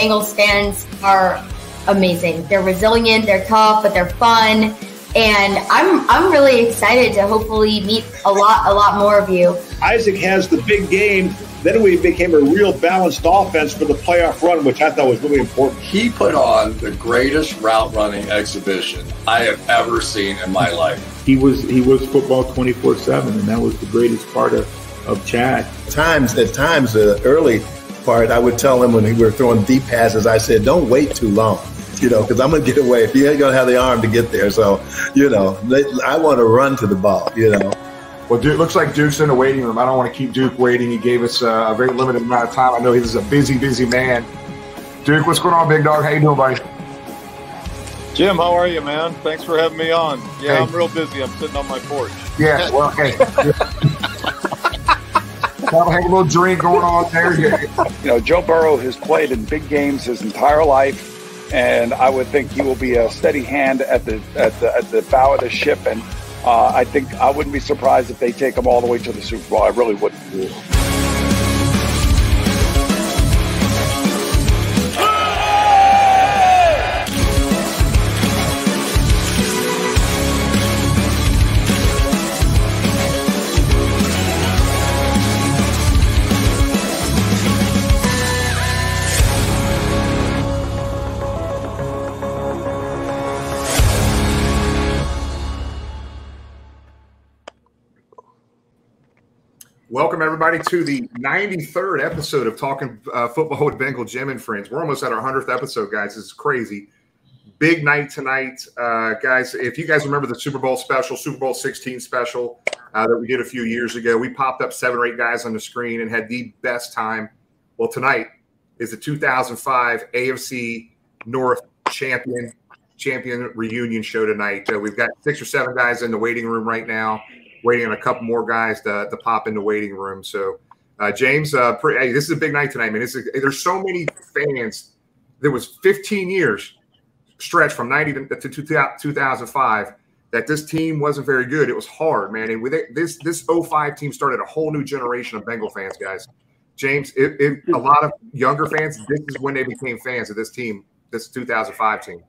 Bengals fans are amazing. They're resilient, they're tough, but they're fun. And I'm I'm really excited to hopefully meet a lot a lot more of you. Isaac has the big game. Then we became a real balanced offense for the playoff run, which I thought was really important. He put on the greatest route running exhibition I have ever seen in my life. He was he was football twenty four seven, and that was the greatest part of of Chad. Times at times the early part, I would tell him when we were throwing deep passes, I said, "Don't wait too long." you know, because I'm going to get away. If you ain't going to have the arm to get there. So, you know, I want to run to the ball, you know. Well, Duke looks like Duke's in the waiting room. I don't want to keep Duke waiting. He gave us uh, a very limited amount of time. I know he's a busy, busy man. Duke, what's going on, big dog? How you doing, buddy? Jim, how are you, man? Thanks for having me on. Yeah, hey. I'm real busy. I'm sitting on my porch. Yeah, well, hey. Have a little drink going on there. You know, Joe Burrow has played in big games his entire life and I would think he will be a steady hand at the at the, at the bow of the ship. And uh, I think I wouldn't be surprised if they take him all the way to the Super Bowl. I really wouldn't. Welcome, everybody, to the 93rd episode of Talking uh, Football with Bengal Jim and Friends. We're almost at our 100th episode, guys. This is crazy. Big night tonight. Uh, guys, if you guys remember the Super Bowl special, Super Bowl 16 special uh, that we did a few years ago, we popped up seven or eight guys on the screen and had the best time. Well, tonight is the 2005 AFC North champion champion reunion show tonight. Uh, we've got six or seven guys in the waiting room right now waiting on a couple more guys to, to pop in the waiting room. So, uh, James, uh, pre- hey, this is a big night tonight, man. there's so many fans. There was 15 years stretch from 90 to, to 2005 that this team wasn't very good. It was hard, man. And with it, this this 05 team started a whole new generation of Bengal fans, guys. James, it, it, a lot of younger fans, this is when they became fans of this team, this 2005 team.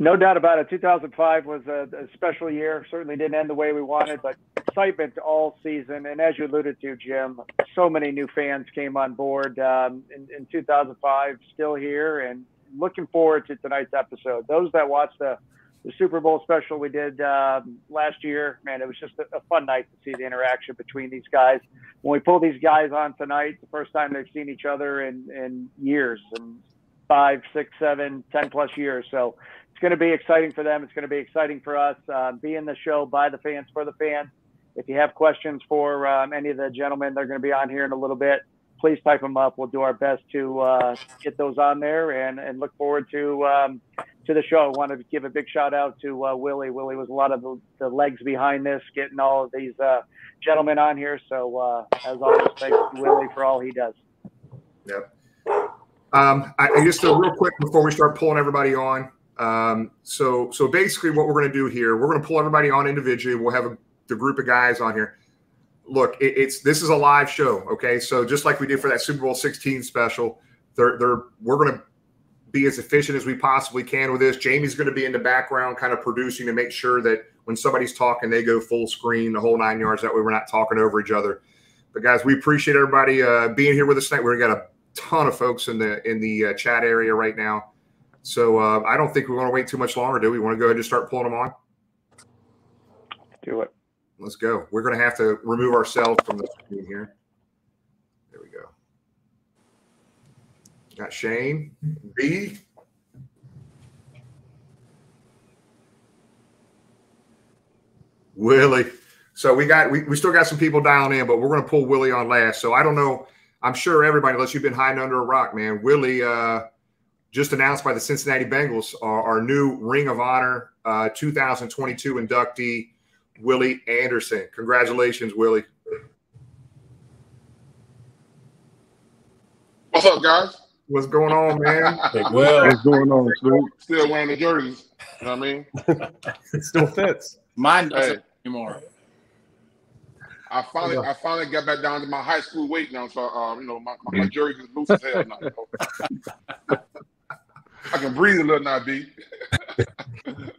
No doubt about it. 2005 was a, a, special year. Certainly didn't end the way we wanted, but excitement all season. And as you alluded to, Jim, so many new fans came on board um, in, in, 2005, still here, and looking forward to tonight's episode. Those that watched the, the Super Bowl special we did um, last year, man, it was just a, a fun night to see the interaction between these guys. When we pull these guys on tonight, the first time they've seen each other in, in years and five, six, seven, ten plus years. So it's going to be exciting for them. It's going to be exciting for us. Uh, in the show by the fans for the fans. If you have questions for um, any of the gentlemen, they're going to be on here in a little bit. Please type them up. We'll do our best to uh, get those on there and, and look forward to um, to the show. I want to give a big shout out to uh, Willie. Willie was a lot of the, the, legs behind this, getting all of these uh, gentlemen on here. So uh, as always, thanks to Willie for all he does. Yep. Um, I, I just uh, real quick before we start pulling everybody on. Um, so, so basically, what we're going to do here, we're going to pull everybody on individually. We'll have a, the group of guys on here. Look, it, it's this is a live show, okay? So just like we did for that Super Bowl 16 special, they're, they're we're going to be as efficient as we possibly can with this. Jamie's going to be in the background, kind of producing to make sure that when somebody's talking, they go full screen, the whole nine yards. That way, we're not talking over each other. But guys, we appreciate everybody uh, being here with us tonight. We've got a ton of folks in the in the uh, chat area right now. So uh, I don't think we want to wait too much longer, do we? Want to go ahead and start pulling them on? Do it. Let's go. We're going to have to remove ourselves from the screen here. There we go. Got Shane B. Willie. So we got we, we still got some people dialing in, but we're going to pull Willie on last. So I don't know. I'm sure everybody, unless you've been hiding under a rock, man. Willie uh, just announced by the Cincinnati Bengals our, our new Ring of Honor uh, 2022 inductee, Willie Anderson. Congratulations, Willie. What's up, guys? What's going on, man? Hey, well, what's going on, Snoop? Still wearing the jerseys. You know what I mean? it still fits. Mine doesn't hey. anymore. I finally, I finally got back down to my high school weight now, so um, you know, my, my, my jersey is loose as hell now. I can breathe a little now, B.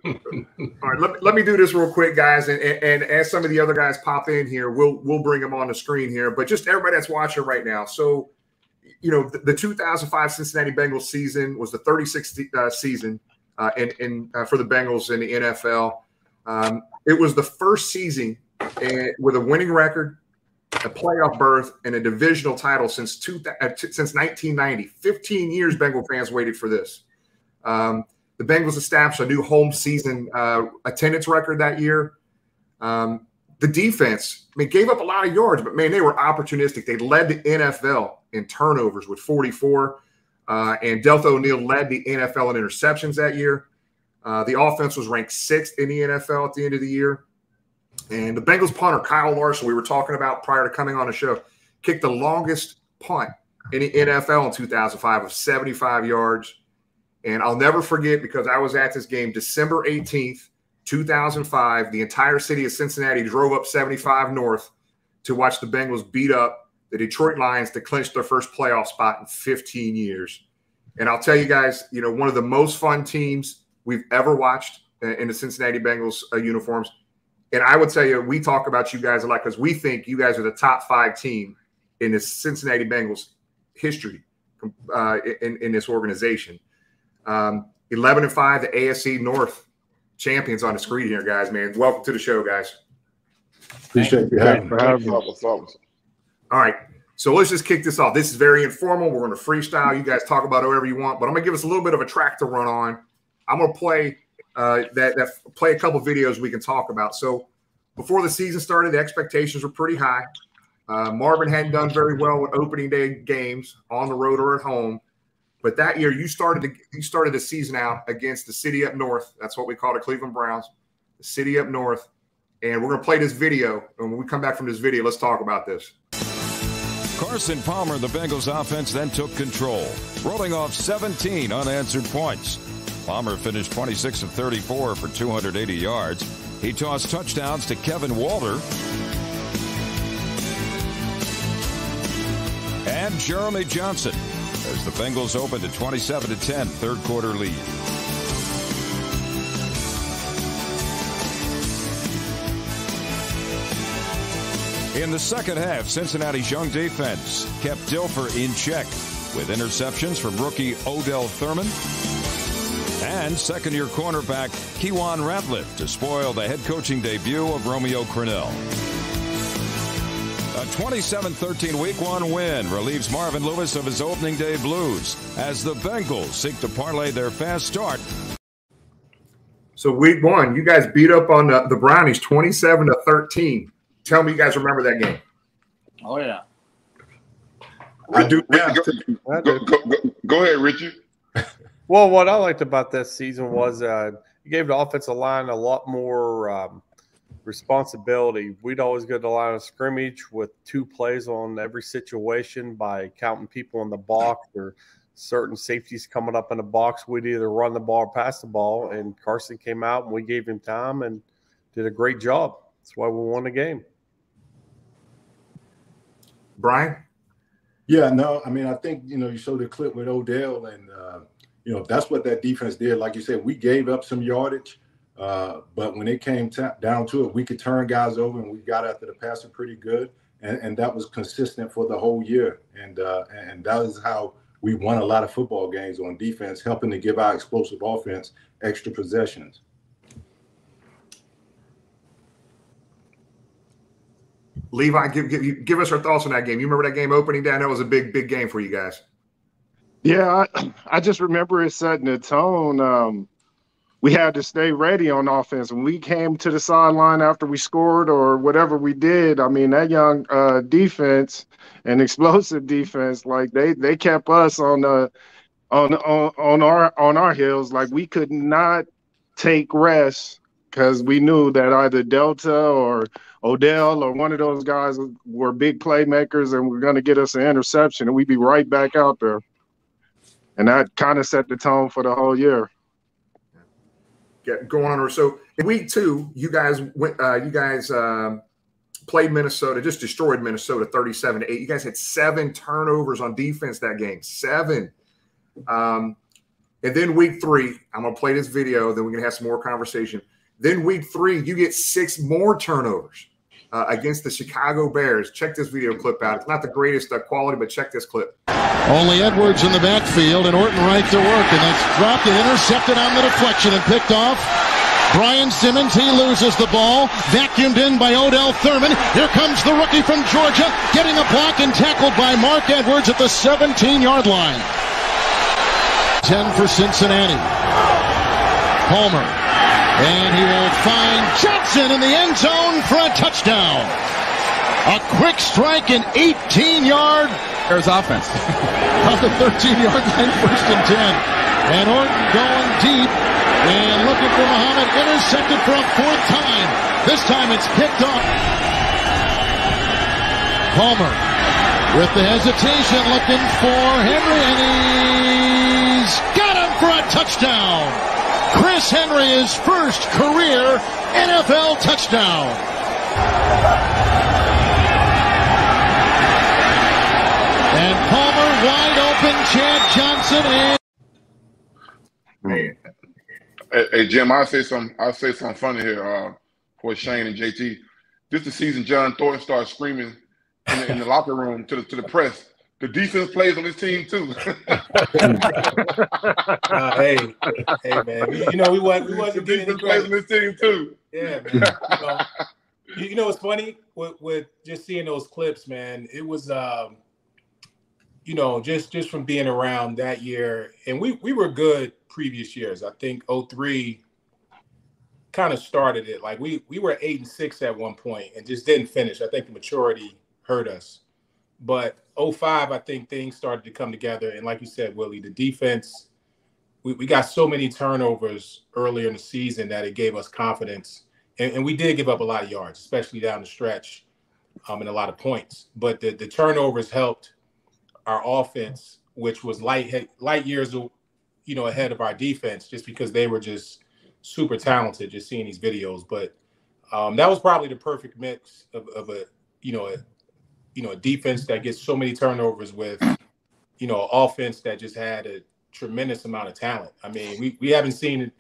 All right, let, let me do this real quick, guys, and, and, and as some of the other guys pop in here, we'll we'll bring them on the screen here. But just everybody that's watching right now, so you know, the, the 2005 Cincinnati Bengals season was the 36th uh, season uh, in, in uh, for the Bengals in the NFL. Um, it was the first season uh, with a winning record, a playoff berth, and a divisional title since two, uh, t- since 1990. 15 years Bengal fans waited for this. Um, the Bengals established a new home season uh, attendance record that year. Um, the defense, I mean, gave up a lot of yards, but man, they were opportunistic. They led the NFL in turnovers with 44, uh, and Deltha O'Neal led the NFL in interceptions that year. Uh, the offense was ranked sixth in the NFL at the end of the year. And the Bengals punter, Kyle Larson, we were talking about prior to coming on the show, kicked the longest punt in the NFL in 2005 of 75 yards. And I'll never forget because I was at this game December 18th, 2005. The entire city of Cincinnati drove up 75 North to watch the Bengals beat up the Detroit Lions to clinch their first playoff spot in 15 years. And I'll tell you guys, you know, one of the most fun teams we've ever watched in the Cincinnati Bengals uh, uniforms. And I would tell you, we talk about you guys a lot because we think you guys are the top five team in the Cincinnati Bengals history uh, in, in this organization. Um, 11 and 5, the AFC North champions on the screen here, guys, man. Welcome to the show, guys. Appreciate you having me. What's up? All right. So let's just kick this off. This is very informal. We're going to freestyle. You guys talk about whatever you want, but I'm going to give us a little bit of a track to run on. I'm going to play uh, that, that play a couple videos we can talk about. So before the season started, the expectations were pretty high. Uh, Marvin hadn't done very well with opening day games on the road or at home. But that year, you started the, you started the season out against the city up north. That's what we call the Cleveland Browns, the city up north. And we're going to play this video. And when we come back from this video, let's talk about this. Carson Palmer, the Bengals offense, then took control, rolling off 17 unanswered points. Palmer finished 26 of 34 for 280 yards. He tossed touchdowns to Kevin Walter and Jeremi Johnson as the Bengals opened a 27 to 10 third quarter lead. In the second half, Cincinnati's young defense kept Dilfer in check with interceptions from rookie Odell Thurman and second year cornerback Keiwan Ratliff to spoil the head coaching debut of Romeo Crennel. A 27 13 week one win relieves Marvin Lewis of his opening day blues as the Bengals seek to parlay their fast start. So week one, you guys beat up on the, the Brownies 27 to 13. Tell me you guys remember that game. Oh yeah. I do. Richie, go, go, go, go, go ahead, Richie. Well, what I liked about that season was uh, you gave the offensive line a lot more um, responsibility. We'd always go to the line of scrimmage with two plays on every situation by counting people in the box or certain safeties coming up in the box. We'd either run the ball or pass the ball. And Carson came out and we gave him time and did a great job. That's why we won the game. Brian? Yeah, no, I mean, I think, you know, you showed the clip with Odell, and, uh, you know, that's what that defense did. Like you said, we gave up some yardage, uh, but when it came t- down to it, we could turn guys over and we got after the passer pretty good. And, and that was consistent for the whole year. And, uh, and that is how we won a lot of football games on defense, helping to give our explosive offense extra possessions. Levi, give, give give us our thoughts on that game. You remember that game opening day? That was a big, big game for you guys. Yeah, I, I just remember it setting the tone. Um, we had to stay ready on offense. When we came to the sideline after we scored or whatever we did, I mean that young uh, defense and explosive defense, like they they kept us on the on on on our on our heels. Like we could not take rest because we knew that either Deltha or Odell or one of those guys were big playmakers and were going to get us an interception, and we'd be right back out there. And that kind of set the tone for the whole year. Get going on. So in week two, you guys went. Uh, you guys um, played Minnesota, just destroyed Minnesota 37 to 8. You guys had seven turnovers on defense that game. Seven. Um, and then week three, I'm to play this video, then we're to have some more conversation. Then week three, you get six more turnovers uh, against the Chicago Bears. Check this video clip out. It's not the greatest uh, quality, but check this clip. Only Edwards in the backfield and Orton right to work, and that's dropped and intercepted on the deflection and picked off. Brian Simmons, he loses the ball, vacuumed in by Odell Thurman. Here comes the rookie from Georgia, getting a block and tackled by Mark Edwards at the 17-yard line. 10 for Cincinnati. Palmer. And he find Johnson in the end zone for a touchdown. A quick strike and 18 yard. There's offense. on the 13 yard line, first and 10. And Orton going deep and looking for Muhammad. Intercepted for a fourth time. This time it's picked off. Palmer with the hesitation looking for Henry and he's got him for a touchdown. Chris Henry his first career NFL touchdown. And Palmer wide open, Chad Johnson and Hey, hey, Jim, I'll say some. I'll say something funny here uh, for Shane and JT. This the season John Thornton started screaming in the, in the locker room to the to the press. The defense plays on this team too. Uh, hey, hey, man. You know, we wasn't we wasn't the getting defense plays on credit. this team too. Yeah, man. You know, you, you know what's funny with, with just seeing those clips, man? It was, um, you know, just just from being around that year, and we we were good previous years. I think 03 kind of started it. Like we we were eight and six at one point and just didn't finish. I think the maturity hurt us. But 05, I think things started to come together. And like you said, Willie, the defense, we, we got so many turnovers earlier in the season that it gave us confidence. And, and we did give up a lot of yards, especially down the stretch, um, and a lot of points. But the, the turnovers helped our offense, which was light light years, you know, ahead of our defense, just because they were just super talented. Just seeing these videos, but um, that was probably the perfect mix of, of a you know a you know a defense that gets so many turnovers with you know an offense that just had a tremendous amount of talent. I mean, we we haven't seen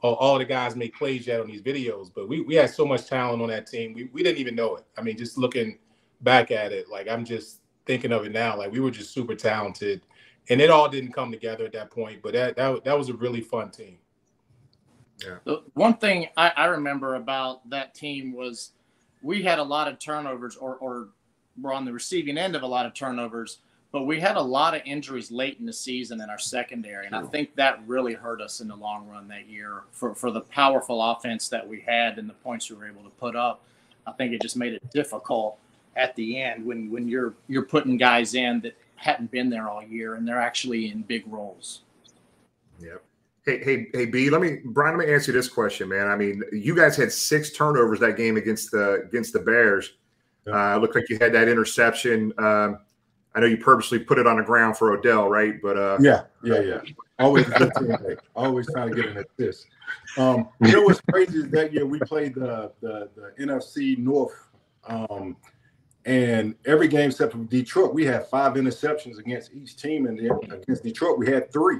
all, all the guys make plays yet on these videos, but we we had so much talent on that team. We we didn't even know it. I mean, just looking back at it, like I'm just thinking of it now, like we were just super talented, and it all didn't come together at that point. But that that that was a really fun team. The one thing I, I remember about that team was we had a lot of turnovers, or, or were on the receiving end of a lot of turnovers, but we had a lot of injuries late in the season in our secondary. And I think that really hurt us in the long run that year for, for the powerful offense that we had and the points we were able to put up. I think it just made it difficult at the end when, when you're you're putting guys in that hadn't been there all year and they're actually in big roles. Yep. Hey, hey, hey, B. Let me, Brian. Let me answer this question, man. I mean, you guys had six turnovers that game against the against the Bears. Uh, looked like you had that interception. Um, I know you purposely put it on the ground for Odell, right? But uh, Yeah, yeah, yeah. Always good teammate. Always trying to get an assist. Um, you know what's crazy is that year we played the the, the NFC North, um, and every game except for Detroit, we had five interceptions against each team, and then against Detroit we had three.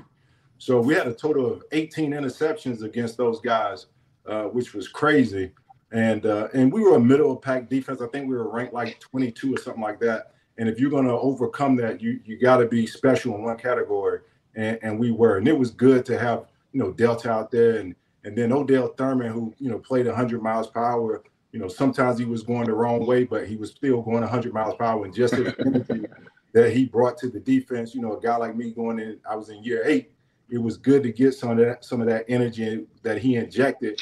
So we had a total of 18 interceptions against those guys, uh, which was crazy. And uh, and we were a middle of pack defense. I think we were ranked like 22 or something like that. And if you're going to overcome that, you you got to be special in one category, and, and we were. And it was good to have you know Deltha out there, and and then Odell Thurman, who you know played 100 miles per hour. You know sometimes he was going the wrong way, but he was still going 100 miles per hour, and just his energy that he brought to the defense. You know, a guy like me going in, I was in year eight. It was good to get some of that some of that energy that he injected,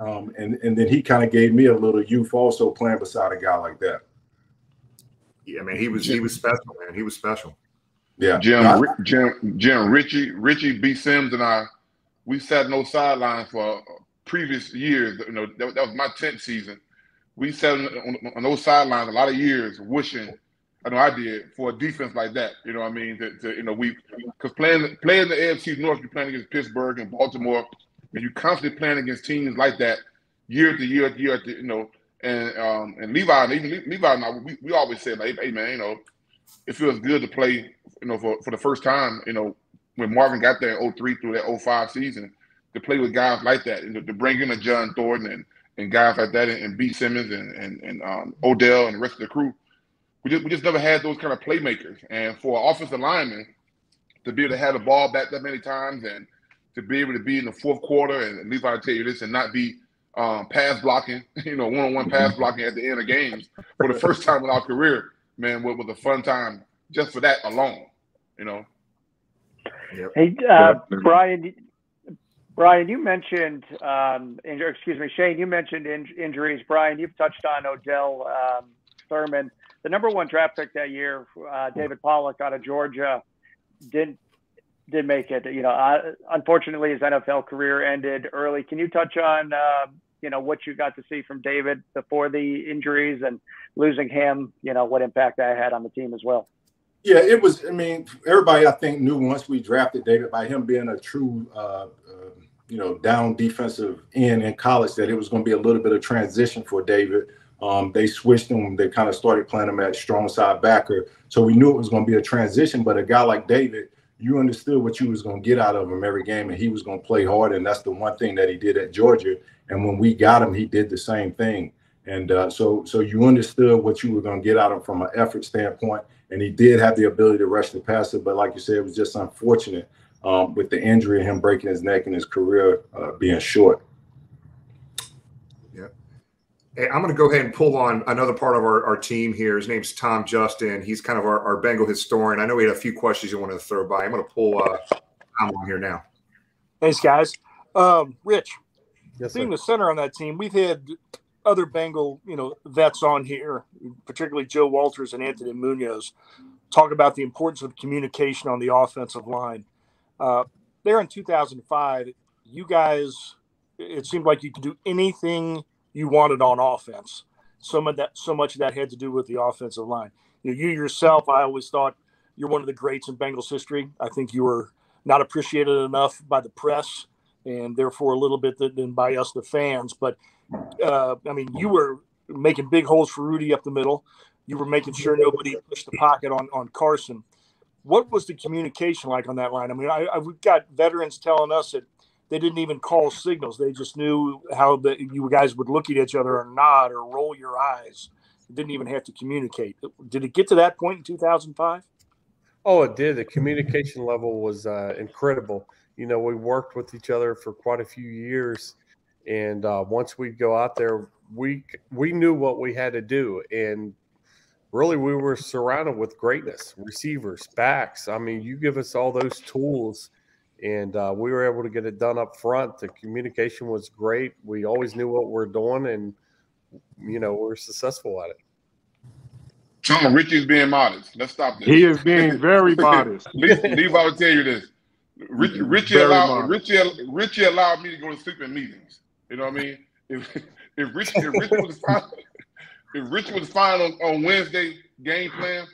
um, and and then he kind of gave me a little youth also playing beside a guy like that. yeah, I mean he was he was special, man. He was special. Yeah, Jim, I- Jim, Jim, Richie, Richie B. Sims and I, we sat on those sidelines for previous years. You know, that, that was my tenth season. We sat on, on, on those sidelines a lot of years, wishing. I know I did for a defense like that. You know, what I mean, to, to, you know, we because playing playing the AFC North, you're playing against Pittsburgh and Baltimore, and you're constantly playing against teams like that, year to year, year to you know. and um, and Levi and even Levi and I, we, we always said like, hey man, you know, it feels good to play, you know, for, for the first time, you know, when Marvin got there in 03 through that 05 season, to play with guys like that, and to bring in a John Thornton and, and guys like that, and, and B. Simmons and and, and um, Odell and the rest of the crew. We just we just never had those kind of playmakers. And for offensive lineman to be able to have the ball back that many times and to be able to be in the fourth quarter, and Levi will tell you this, and not be um, pass blocking, you know, one-on-one pass blocking at the end of games for the first time in our career, man, was, was a fun time just for that alone, you know. Yep. Hey, uh, Brian, Brian, you mentioned, um, excuse me, Shane, you mentioned in- injuries. Brian, you've touched on Odell um, Thurman. The number one draft pick that year, uh, David Pollack out of Georgia, didn't did make it. You know, uh, unfortunately, his NFL career ended early. Can you touch on, uh, you know, what you got to see from David before the injuries and losing him? You know, what impact that had on the team as well. Yeah, it was. I mean, everybody I think knew once we drafted David by him being a true, uh, uh, you know, down defensive end in college that it was going to be a little bit of transition for David. Um, they switched him. They kind of started playing him at strong side backer, so we knew it was going to be a transition. But a guy like David, you understood what you was going to get out of him every game, and he was going to play hard. And that's the one thing that he did at Georgia. And when we got him, he did the same thing. And uh, so, so you understood what you were going to get out of him from an effort standpoint and he did have the ability to rush the passer, but like you said, it was just unfortunate um, with the injury and him breaking his neck and his career uh, being short. Yeah. Hey, I'm going to go ahead and pull on another part of our, our team here. His name's Tom Justin. He's kind of our, our Bengal historian. I know we had a few questions you wanted to throw by. I'm going to pull uh, Tom on here now. Thanks, guys. Um, Rich, yes, being sir. the center on that team, we've had other Bengal, you know, vets on here, particularly Joe Walters and Anthony Munoz, talk about the importance of communication on the offensive line. Uh, there in 2005, you guys, it seemed like you could do anything you wanted on offense. Some of that, so much of that had to do with the offensive line. You, know, you yourself, I always thought you're one of the greats in Bengals history. I think you were not appreciated enough by the press and therefore a little bit than by us, the fans. But uh, I mean, you were making big holes for Rudy up the middle. You were making sure nobody pushed the pocket on on Carson. What was the communication like on that line? I mean, I, I we've got veterans telling us that they didn't even call signals; they just knew how the you guys would look at each other or nod or roll your eyes. didn't even have to communicate. Did it get to that point in 2005? Oh, it did. The communication level was uh, incredible. You know, we worked with each other for quite a few years and uh, once we'd go out there, we we knew what we had to do, and really we were surrounded with greatness, receivers, backs. I mean, you give us all those tools, and uh, we were able to get it done up front. The communication was great. We always knew what we are doing, and you know we we're successful at it. Tom Richie's being modest. Let's stop this. He is being very modest. Leave, leave I will tell you this. Richie, Richie allowed Richie, Richie allowed me to go to sleep in meetings. You know what I mean? If if Rich if Rich was fine, if Rich was fine on, on Wednesday game plan,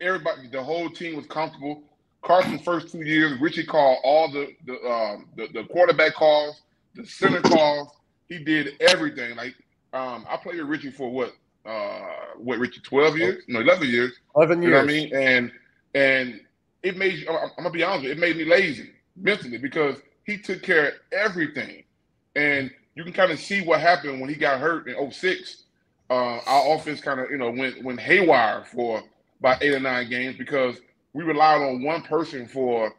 everybody the whole team was comfortable. Carson's first two years, Richie called all the the, um, the the quarterback calls, the center calls. He did everything. Like um, I played with Richie for what uh what Richie twelve years? No, eleven years. Eleven years. You know what I mean? And and it made I'm, I'm gonna be honest, with you, it made me lazy mentally because he took care of everything. And you can kind of see what happened when he got hurt in 06. Uh, our offense kind of, you know, went went haywire for about eight or nine games because we relied on one person for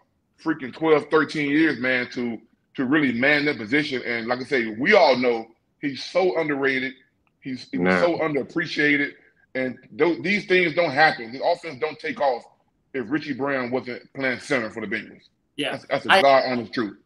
freaking 12, 13 years, man, to to really man that position. And like I say, we all know he's so underrated. He's, he's nah. so underappreciated. And th- these things don't happen. The offense don't take off if Richie Braham wasn't playing center for the Bengals. Yeah, that's, that's a I, God honest truth.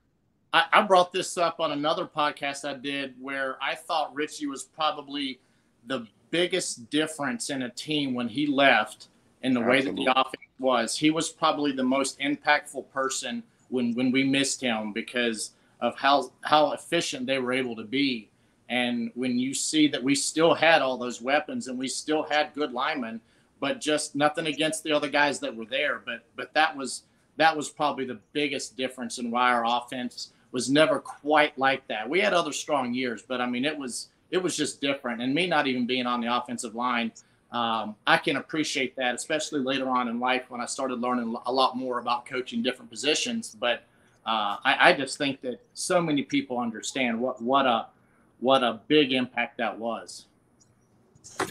I, I brought this up on another podcast I did where I thought Richie was probably the biggest difference in a team when he left in the Absolutely. way that the offense was. He was probably the most impactful person when when we missed him because of how how efficient they were able to be. And when you see that we still had all those weapons and we still had good linemen, but just nothing against the other guys that were there. But but that was that was probably the biggest difference in why our offense was never quite like that. We had other strong years, but I mean, it was it was just different. And me not even being on the offensive line, um, I can appreciate that, especially later on in life when I started learning a lot more about coaching different positions. But uh, I, I just think that so many people understand what what a what a big impact that was.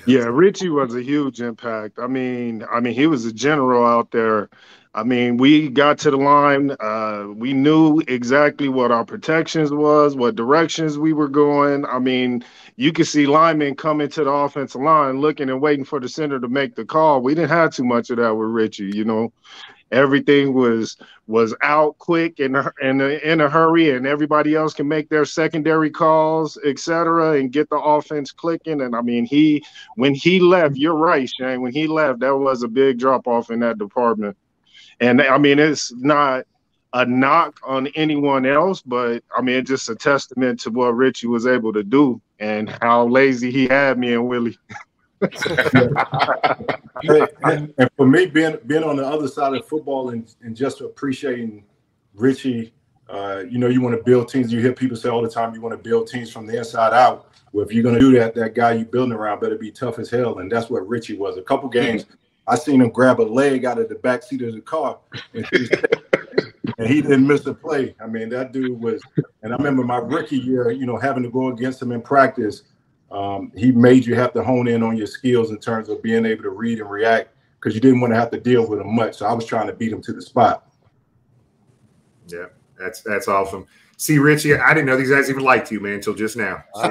Yeah, Richie was a huge impact. I mean, I mean, he was a general out there. I mean, we got to the line. Uh, we knew exactly what our protections was, what directions we were going. I mean, you could see linemen coming to the offensive line, looking and waiting for the center to make the call. We didn't have too much of that with Richie. You know, everything was was out quick and and in a hurry, and everybody else can make their secondary calls, etc., and get the offense clicking. And I mean, he when he left, you're right, Shane. When he left, that was a big drop off in that department. And I mean, it's not a knock on anyone else, but I mean, just a testament to what Richie was able to do and how lazy he had me and Willie. and, and, for me, being being on the other side of football and, and just appreciating Richie, uh, you know, you want to build teams. You hear people say all the time, you want to build teams from the inside out. Well, if you're going to do that, that guy you're building around better be tough as hell, and that's what Richie was. A couple games, I seen him grab a leg out of the back seat of the car, and he, and he didn't miss a play. I mean, that dude was. And I remember my rookie year, you know, having to go against him in practice um, he made you have to hone in on your skills in terms of being able to read and react because you didn't want to have to deal with him much. So I was trying to beat him to the spot. Yeah, that's that's awesome. See, Richie, I didn't know these guys even liked you, man, until just now.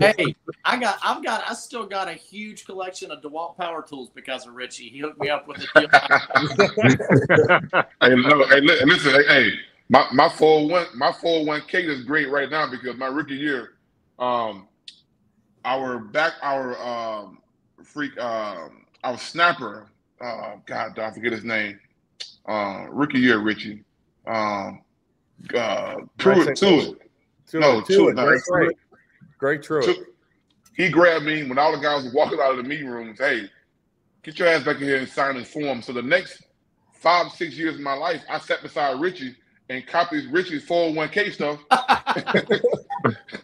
hey, I got, I've got, I still got a huge collection of DeWalt power tools because of Richie. He hooked me up with a deal. hey, no, hey, listen, hey, hey, my my four one, my four one k is great right now because my rookie year, um, our back our um freak um our snapper uh god I forget his name uh rookie year Richie um uh Truett Truett no Truett great Truett great Truett he grabbed me when all the guys were walking out of the meeting rooms. Hey get your ass back in here and sign his form. So the next five six years of my life I sat beside Richie and copied Richie's 401k stuff.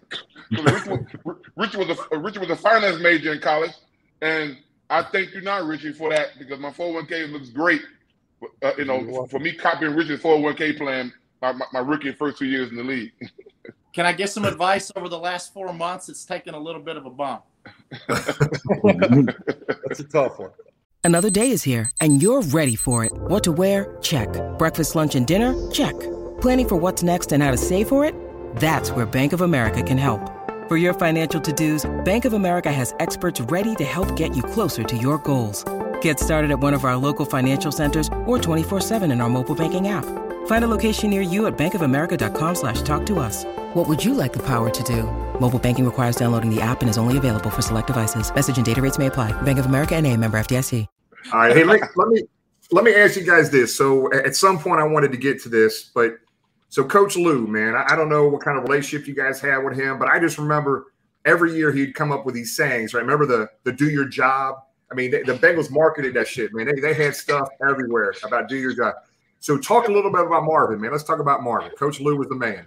Rich was, Rich was a Rich was a finance major in college, and I thank you now, Richie, for that because my 401k looks great. Uh, you know, for me copying Richie's 401k plan my, my, my rookie first two years in the league. Can I get some advice over the last four months? It's taken a little bit of a bump. That's a tough one. Another day is here, and you're ready for it. What to wear? Check. Breakfast, lunch, and dinner? Check. Planning for what's next and how to save for it? That's where Bank of America can help. For your financial to-dos, Bank of America has experts ready to help get you closer to your goals. Get started at one of our local financial centers or 24-7 in our mobile banking app. Find a location near you at bankofamerica.com slash talk to us. What would you like the power to do? Mobile banking requires downloading the app and is only available for select devices. Message and data rates may apply. Bank of America and a member FDIC. All right. Hey, let, let me let me ask you guys this. So at some point I wanted to get to this, but – so Coach Lou, man, I, don't know what kind of relationship you guys had with him, but I just remember every year he'd come up with these sayings. Right? Remember the the do your job. I mean, they, the Bengals marketed that shit, man. They, they had stuff everywhere about do your job. So talk a little bit about Marvin, man. Let's talk about Marvin. Coach Lou was the man.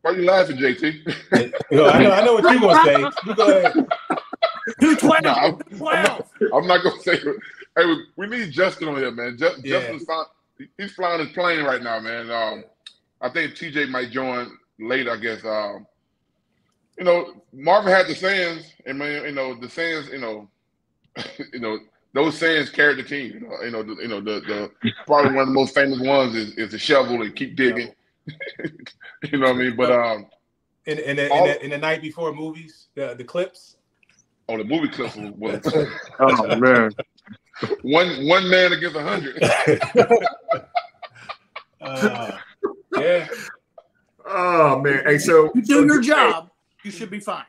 Why are you laughing, JT? Yo, I, know, I know what you're gonna say. You go ahead. Two twelve. No, I'm, I'm, not, I'm not gonna say. it. Hey, we need Justin on here, man. Just, yeah. Justin's flying, he's flying his plane right now, man. Um, I think TJ might join later. I guess. Um, you know, Marvin had the sayings, and man, you know, the sayings, you know, you know, those sayings carried the team. You know, you know, the, you know, the, the probably one of the most famous ones is, is the shovel and keep digging. you know what I mean? But um, in in the, all, in, the, in the night before movies, the the clips. Oh, the movie clips was. oh man. one one man against a hundred. uh, yeah. Oh man. Hey, so you do your job, you should be fine.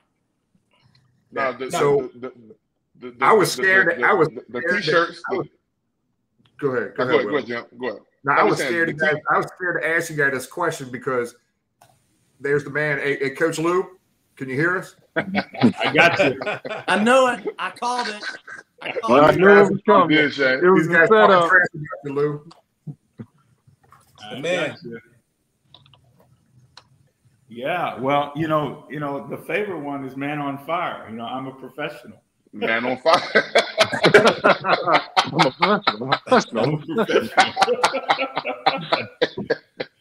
No, the, so the, the, the, I was scared. I was the, t-shirts. Was, go ahead. Go, uh, go ahead. Go ahead, Jim. Go ahead. Now, I was scared. To guys, I was scared to ask you guys this question because there's the man. Hey, hey Coach Lou, can you hear us? I got you. I know it. I called it. I, called well, it. I knew it was coming. It was These guys talking trash about Lou. man. Yeah, well, you know, you know, the favorite one is Man on Fire. You know, I'm a professional. Man on fire. I'm a professional. I'm a professional. I'm a professional.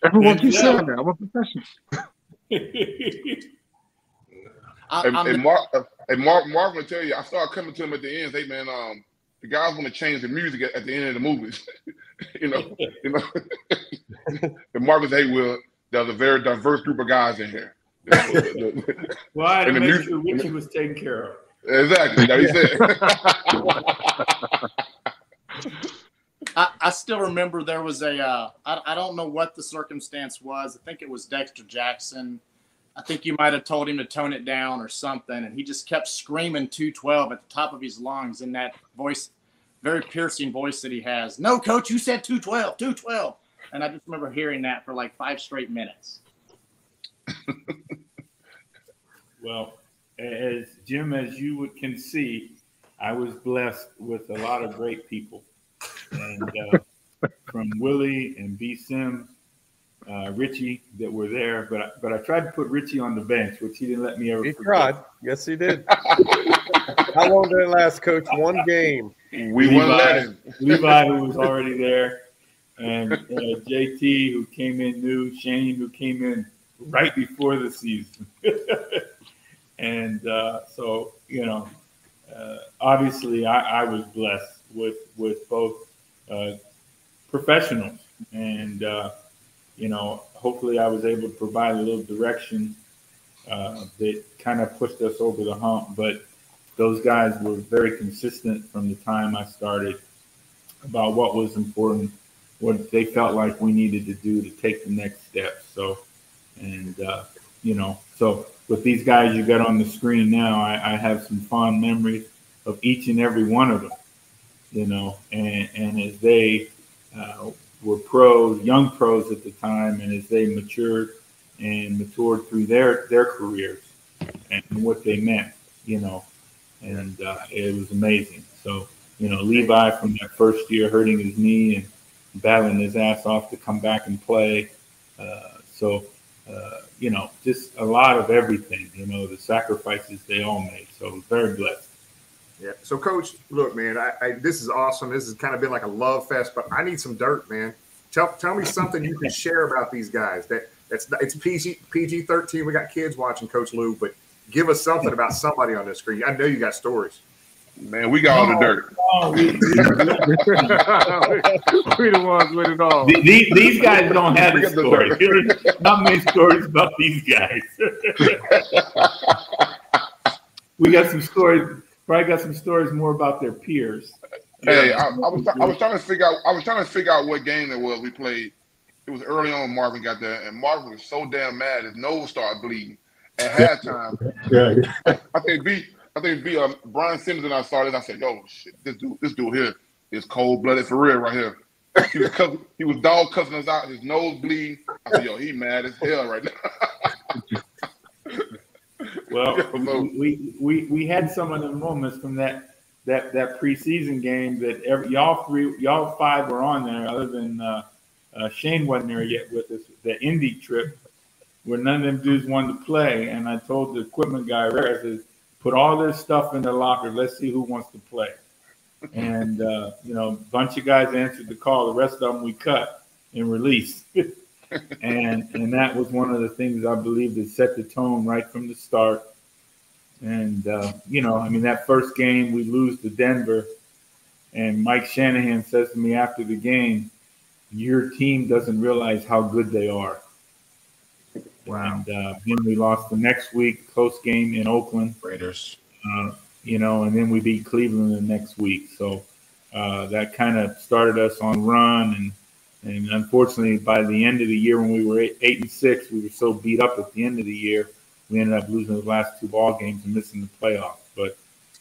Everyone keeps saying that. I'm a professional. and, and Mark, and Mark, Mark will tell you, I started coming to him at the end. Hey man, um, the guys want to change the music at, at the end of the movies. you know, you know. and Mark said, "Hey, Will, there's a very diverse group of guys in here." well, I had to make music- sure Richie was taken care of. Exactly. That he said. I, I still remember there was a uh, I, I don't know what the circumstance was. I think it was Dexter Jackson. I think you might have told him to tone it down or something, and he just kept screaming 212 at the top of his lungs in that voice, very piercing voice that he has. No, coach, you said 212, 212. And I just remember hearing that for like five straight minutes. Well, as Jim, as you would can see, I was blessed with a lot of great people, and uh, from Willie and B. Sims, uh, Richie that were there. But I, but I tried to put Richie on the bench, which he didn't let me ever. He forget. tried. Yes, he did. How long did it last, Coach? One game. We won. Levi, Levi, who was already there, and uh, JT, who came in new, Shane, who came in right before the season. and uh, so, you know, uh, obviously, I, I was blessed with with both uh, professionals, and uh, you know, hopefully, I was able to provide a little direction uh, that kind of pushed us over the hump. But those guys were very consistent from the time I started about what was important, what they felt like we needed to do to take the next step. So, and uh, you know, so with these guys you got on the screen now, I, I have some fond memories of each and every one of them. You know, and and as they uh, were pros, young pros at the time, and as they matured and matured through their their careers and what they meant, you know, and uh, it was amazing. So, you know, Levi from that first year hurting his knee and battling his ass off to come back and play. Uh, so, uh, you know, just a lot of everything, you know, the sacrifices they all made. So, very blessed. Yeah. So, Coach, look, man, I, I this is awesome. This has kind of been like a love fest, but I need some dirt, man. Tell tell me something you can share about these guys. That that's it's PG PG thirteen. We got kids watching, Coach Lou, but give us something about somebody on this screen. I know you got stories. Man, we got all the dirt. Oh, we, we the ones with it all. The- These, these guys don't have We the got the story. There's not many stories about these guys. we got some stories. Probably got some stories more about their peers. Hey, I, I was I was trying to figure out I was trying to figure out what game it was we played. It was early on Marvin got there, and Marvin was so damn mad his nose started bleeding at halftime. Yeah. I think B I think B um, Brian Simmons and I started. I said, "Yo, shit, this dude this dude here is cold blooded for real right here." He was he was dog cussing us out. His nose bleed. I said, "Yo, he mad as hell right now." Well, we, we we we had some of the moments from that that that preseason game that every y'all three y'all five were on there, other than uh, uh, Shane wasn't there yet with us. The Indy trip where none of them dudes wanted to play, and I told the equipment guy, I said, "Put all this stuff in the locker. Let's see who wants to play." And uh, you know, a bunch of guys answered the call. The rest of them we cut and released. and and that was one of the things I believe that set the tone right from the start. And uh, you know, I mean, that first game we lose to Denver, and Mike Shanahan says to me after the game, "Your team doesn't realize how good they are." And uh, then we lost the next week, close game in Oakland. Raiders. Uh, you know, and then we beat Cleveland the next week. So uh, that kind of started us on a run, and and unfortunately, by the end of the year, when we were eight, eight and six, we were so beat up at the end of the year, we ended up losing the last two ball games and missing the playoffs. But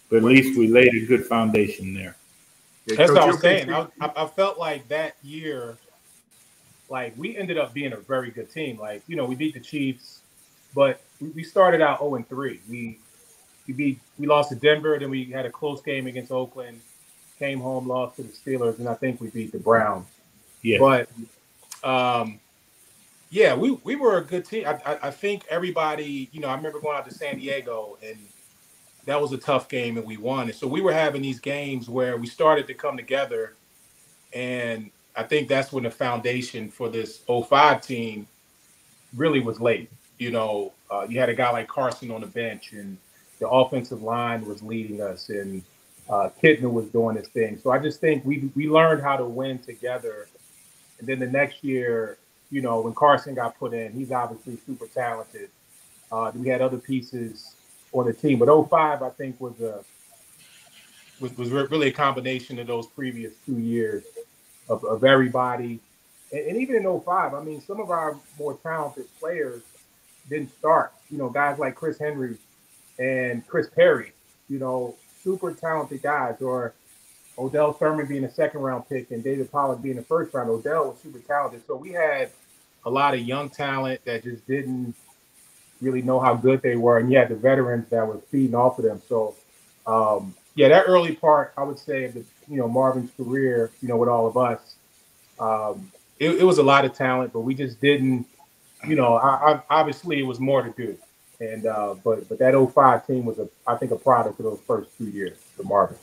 but at least we laid a good foundation there. That's what I was saying. I, I I felt like that year, like we ended up being a very good team. Like you know, we beat the Chiefs, but we, started out zero and three. We we beat we lost to Denver, then we had a close game against Oakland, came home, lost to the Steelers, and I think we beat the Browns. Yeah. But um, yeah, we we were a good team. I, I, I think everybody, you know, I remember going out to San Diego and that was a tough game and we won. And so we were having these games where we started to come together and I think that's when the foundation for this 05 team really was laid. You know, uh, you had a guy like Carson on the bench, and the offensive line was leading us, and uh, was doing his thing. So I just think we we learned how to win together. And then the next year, you know, when Carson got put in, he's obviously super talented. Uh, we had other pieces on the team, but 05, I think, was a was, was really a combination of those previous two years of, of everybody. And, and even in 05, I mean, some of our more talented players didn't start. You know, guys like Chris Henry and Chris Perry, you know, super talented guys, or Odell Thurman being a second round pick and David Pollack being a first round. Odell was super talented. So we had a lot of young talent that just didn't really know how good they were. And you had the veterans that were feeding off of them. So, um, yeah, that early part, I would say, of the you know Marvin's career, you know, with all of us, um, it, it, was a lot of talent, but we just didn't, you know, I, I, obviously it was more to do, and uh, but but that 05 team was a I think a product of those first two years for Marvin.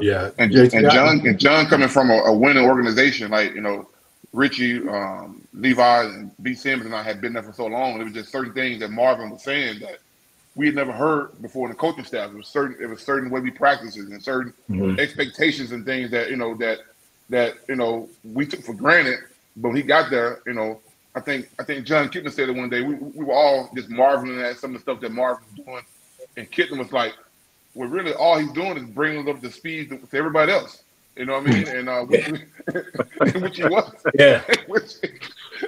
Yeah, and, and John and John coming from a, a winning organization like you know Richie, um, Levi, and B. Simmons and I had been there for so long. It was just certain things that Marvin was saying that we had never heard before in the coaching staff. It was certain it was certain way we practices and certain mm-hmm. expectations and things that you know that that you know we took for granted. But when he got there, you know, I think I think Jon Kitna said it one day. We, we were all just marveling at some of the stuff that Marvin was doing, and Kitna was like, "Well, really, all he's doing is bringing up to speed to, to everybody else." You know what I mean? And uh, which, which he was, yeah, which,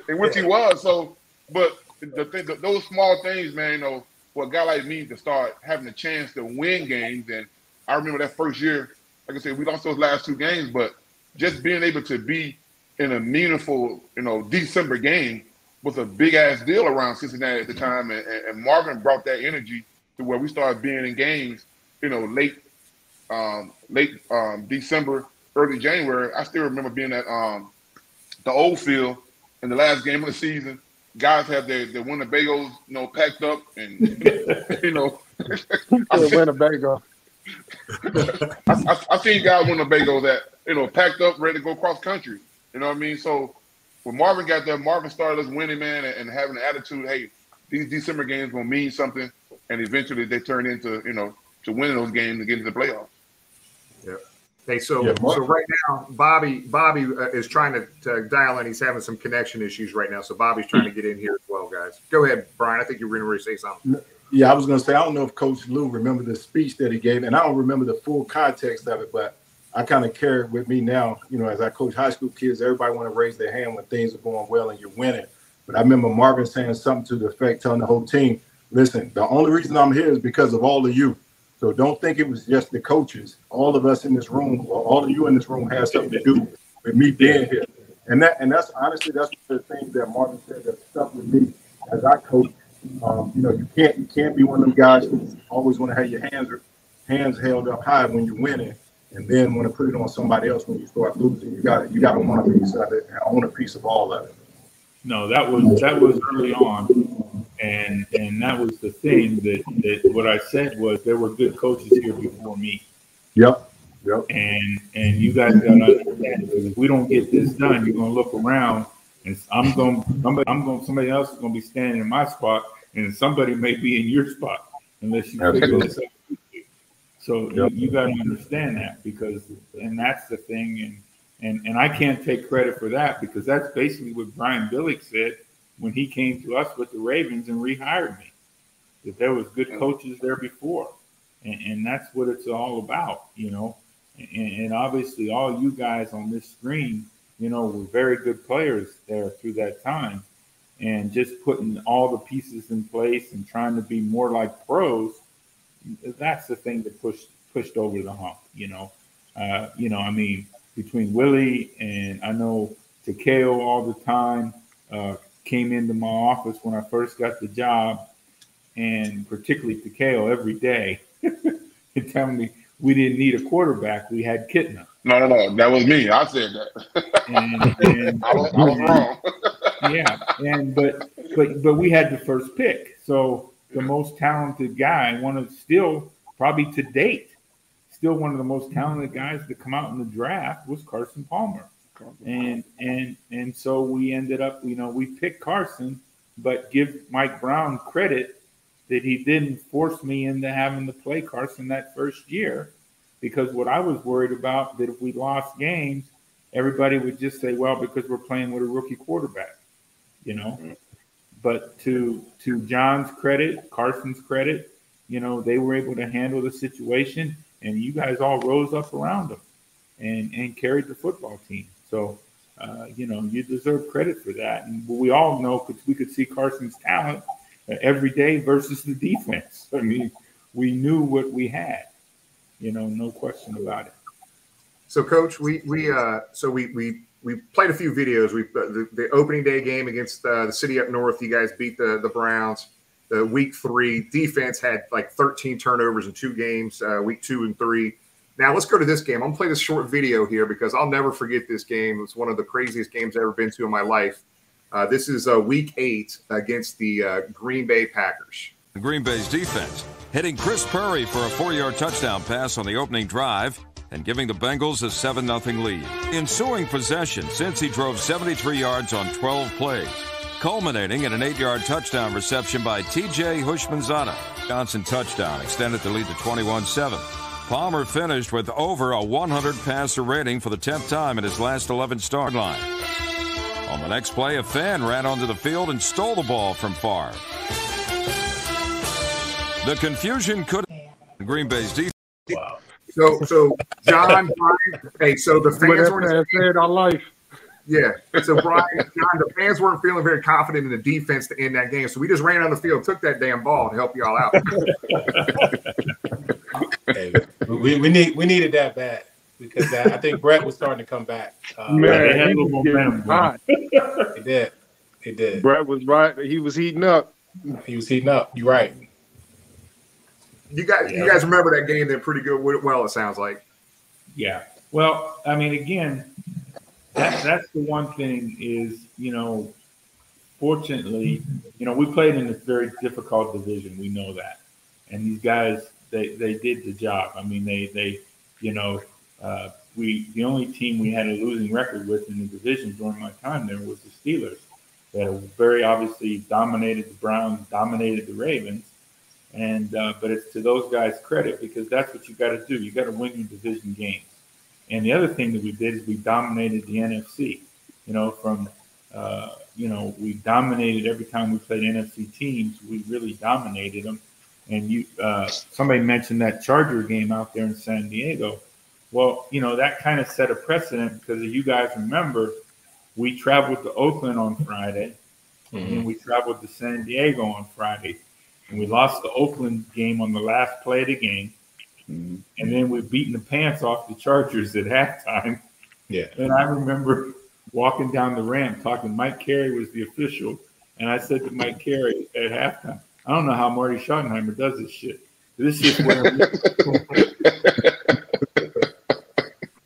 in which he was. So, but the thing, those small things, man, you know for a guy like me to start having a chance to win games. And I remember that first year, like I said, we lost those last two games, but just being able to be in a meaningful, you know, December game was a big ass deal around Cincinnati at the time. And, and Marvin brought that energy to where we started being in games, you know, late, um, late um, December, early January. I still remember being at um, the old field in the last game of the season guys have their, their Winnebagos, you know, packed up and you know Winnebago. I, I, I seen guys Winnebago that, you know, packed up, ready to go cross country. You know what I mean? So when Marvin got there, Marvin started us winning, man, and, and having an attitude, hey, these December games gonna mean something, and eventually they turn into, you know, to winning those games and getting to the playoffs. Hey, so yeah, so right now, Bobby Bobby uh, is trying to, to, dial in. He's having some connection issues right now, so Bobby's trying to get in here as well, guys. Go ahead, Brian. I think you were going to say something. Yeah, I was going to say I don't know if Coach Lou remember the speech that he gave, and I don't remember the full context of it, but I kind of carry it with me now. You know, as I coach high school kids, everybody want to raise their hand when things are going well and you're winning. But I remember Marvin saying something to the effect, telling the whole team, "Listen, the only reason I'm here is because of all of you." So don't think it was just the coaches. All of us in this room, or all of you in this room, has something to do with me being here. And that, and that's honestly that's the things that Marvin said that stuck with me as I coach. Um, you know, you can't you can't be one of them guys who always want to have your hands hands held up high when you're winning, and then want to put it on somebody else when you start losing. You got you got to want a piece of it and own a piece of all of it. No, that was that was early on and and that was the thing that that what I said was there were good coaches here before me. Yep. Yep. And and you guys got to understand if we don't get this done, you're gonna look around and I'm going somebody I'm going somebody else is gonna be standing in my spot and somebody may be in your spot unless you figure this out. So yep. you, you got to understand that because and that's the thing and and and I can't take credit for that because that's basically what Brian Billick said when he came to us with the Ravens and rehired me. That there was good coaches there before, and, and that's what it's all about, you know. And, and, obviously, all you guys on this screen, you know, were very good players there through that time, and just putting all the pieces in place and trying to be more like pros. That's the thing that pushed pushed over the hump, you know. Uh, you know, I mean, between Willie and I know Takeo all the time, uh, came into my office when I first got the job, and particularly Takeo every day, and telling me we didn't need a quarterback, we had Kitna. No, no, no, that was me. I said that. and, and, I, was, I was wrong. yeah, and but but but we had the first pick, so the most talented guy, one of still probably to date, still one of the most talented guys to come out in the draft was Carson Palmer, and and and so we ended up, you know, we picked Carson, but give Mike Brown credit that he didn't force me into having to play Carson that first year, because what I was worried about that if we lost games everybody would just say, well, because we're playing with a rookie quarterback, you know. Mm-hmm. But to to John's credit, Carson's credit, you know, they were able to handle the situation, and you guys all rose up around them and and carried the football team. So, uh, you know, you deserve credit for that. And we all know because we could see Carson's talent every day versus the defense. I mean, we knew what we had. You know, no question about it. So, Coach, we we uh, so we we we played a few videos. We uh, the, the opening day game against uh, the city up north. You guys beat the the Browns. The week three defense had like 13 turnovers in two games. Uh, week two and three. Now let's go to this game. I'm gonna play this short video here because I'll never forget this game. It's one of the craziest games I've ever been to in my life. Uh, this is uh, week eight against the uh, Green Bay Packers. The Green Bay's defense hitting Chris Perry for a four-yard touchdown pass on the opening drive and giving the Bengals a 7 0 lead. Ensuing possession, since he drove 73 yards on 12 plays, culminating in an 8 yard touchdown reception by TJ Houshmandzadeh. Johnson touchdown extended the lead to 21 7. Palmer finished with over a 100 passer rating for the 10th time in his last 11 start line. On the next play, a fan ran onto the field and stole the ball from Favre. The confusion could Green Bay's defense. Wow. So, so John, Brian, hey, so the fans weren't said our life. Yeah. So Brian, John, the fans weren't feeling very confident in the defense to end that game. So we just ran on the field, took that damn ball to help you all out. hey, we, we need we needed that bad because that, I think Brett was starting to come back. Uh, Man, had a little momentum. He did. He did. Brett was right. He was heating up. He was heating up. You're right you guys, yeah. you guys remember that game then pretty good. Well, it sounds like. Yeah. Well, I mean, again, that, that's the one thing is you know, fortunately, you know, we played in a very difficult division. We know that, and these guys, they they did the job. I mean, they they, you know, uh, we the only team we had a losing record with in the division during my time there was the Steelers. That very obviously dominated the Browns, dominated the Ravens, and uh, but it's to those guys' credit because that's what you got to do. You got to win your division games. And the other thing that we did is we dominated the NFC. You know, from uh, you know we dominated every time we played NFC teams. We really dominated them. And you, uh, somebody mentioned that Charger game out there in San Diego. Well, you know that kind of set a precedent because if you guys remember, we traveled to Oakland on Friday, mm-hmm. and we traveled to San Diego on Friday and we lost the Oakland game on the last play of the game. Mm-hmm. And then we beaten the pants off the Chargers at halftime. Yeah. And I remember walking down the ramp talking. Mike Carey was the official, and I said to Mike Carey at halftime, "I don't know how Marty Schottenheimer does this shit. This is where."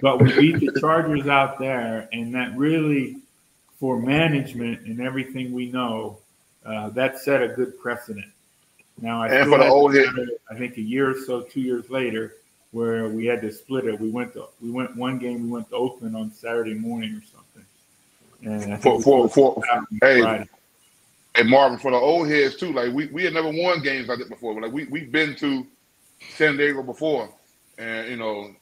but we beat the Chargers out there, and that really, for management and everything we know, uh, that set a good precedent. Now, I, and for the old head, I think a year or so, two years later, where we had to split it. We went to we went one game. We went to Oakland on Saturday morning or something. And for for, for hey, Friday. Hey Marvin, for the old heads too. Like we, we had never won games like that before. Like we we've been to San Diego before, and you know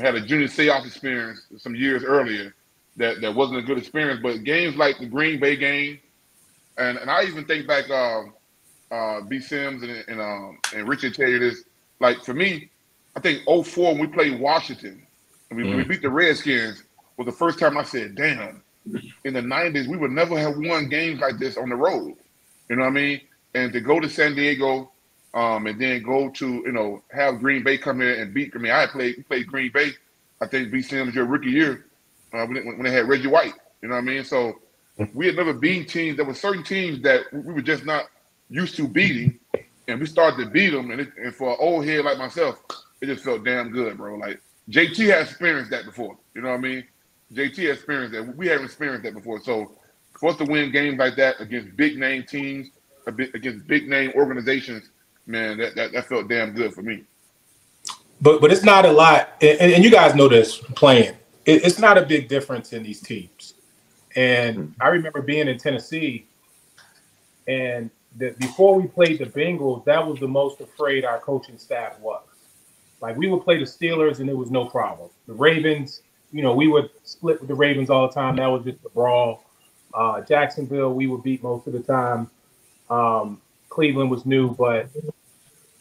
had a junior Seahawks experience some years earlier that that wasn't a good experience. But games like the Green Bay game, and and I even think back. Um, uh, B. Sims and and, um, and Richard tell you this. Like for me, I think 04 when we played Washington, and we, mm. we beat the Redskins was the first time I said, "Damn." In the 90s, we would never have won games like this on the road. You know what I mean? And to go to San Diego, um, and then go to you know have Green Bay come in and beat. I mean, I played played Green Bay. I think B. Sims your rookie year uh, when, when they had Reggie White. You know what I mean? So we had never beat teams. There were certain teams that we were just not used to beating, and we started to beat them. And, it, and for an old head like myself, it just felt damn good, bro. Like JT has experienced that before. You know what I mean? JT experienced that. We haven't experienced that before. So for us to win games like that against big name teams, against big name organizations, man, that, that, that felt damn good for me. But but it's not a lot, and, and you guys know this playing. It, it's not a big difference in these teams. And I remember being in Tennessee, and that before we played the Bengals, that was the most afraid our coaching staff was. Like we would play the Steelers, and it was no problem. The Ravens, you know, we would split with the Ravens all the time. That was just a brawl. Uh, Jacksonville, we would beat most of the time. Um, Cleveland was new, but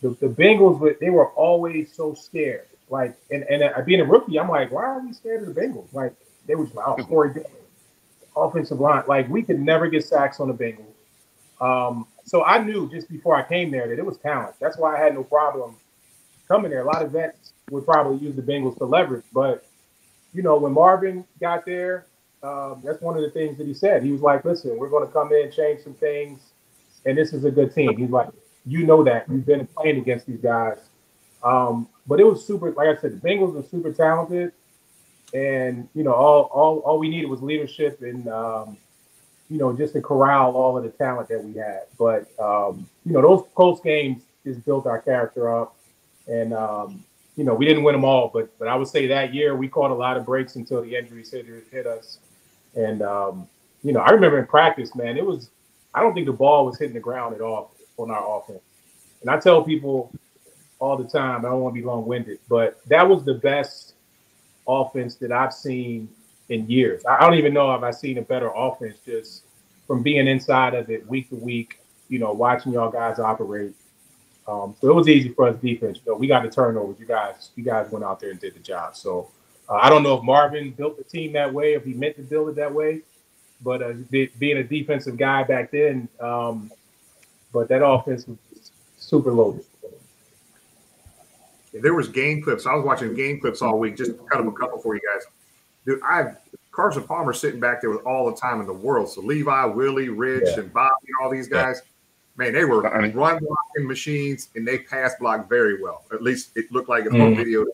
the, the Bengals, they were always so scared. Like, and, and being a rookie, I'm like, why are we scared of the Bengals? Like, they were just like, oh, Corey Dillon, offensive line. Like, we could never get sacks on the Bengals. Um, so I knew just before I came there that it was talent. That's why I had no problem coming there. A lot of vets would probably use the Bengals for leverage, but you know, when Marvin got there, um, that's one of the things that he said. He was like, "Listen, we're going to come in, change some things, and this is a good team." He's like, "You know that you've been playing against these guys." Um, but it was super. Like I said, the Bengals were super talented, and you know, all all all we needed was leadership and um, you know just to corral all of the talent that we had. But um, you know, those close games just built our character up, and um, you know, we didn't win them all, but but I would say that year we caught a lot of breaks until the injuries hit, hit us. And um, you know, I remember in practice, man, it was I don't think the ball was hitting the ground at all on our offense. And I tell people all the time, I don't want to be long-winded, but that was the best offense that I've seen in years. I don't even know if I've seen a better offense just from being inside of it week to week, you know, watching y'all guys operate. Um, so it was easy for us defense. But we got the turnovers. You guys, you guys went out there and did the job. So uh, I don't know if Marvin built the team that way, if he meant to build it that way. But uh, being a defensive guy back then, um, but that offense was super loaded. there was game clips. I was watching game clips all week. Just cut them a couple for you guys. Dude, I Carson Palmer sitting back there with all the time in the world. So Levi, Willie, Rich, yeah. and Bobby, all these guys. Yeah man, they were run blocking machines and they pass block very well. At least it looked like in mm. video.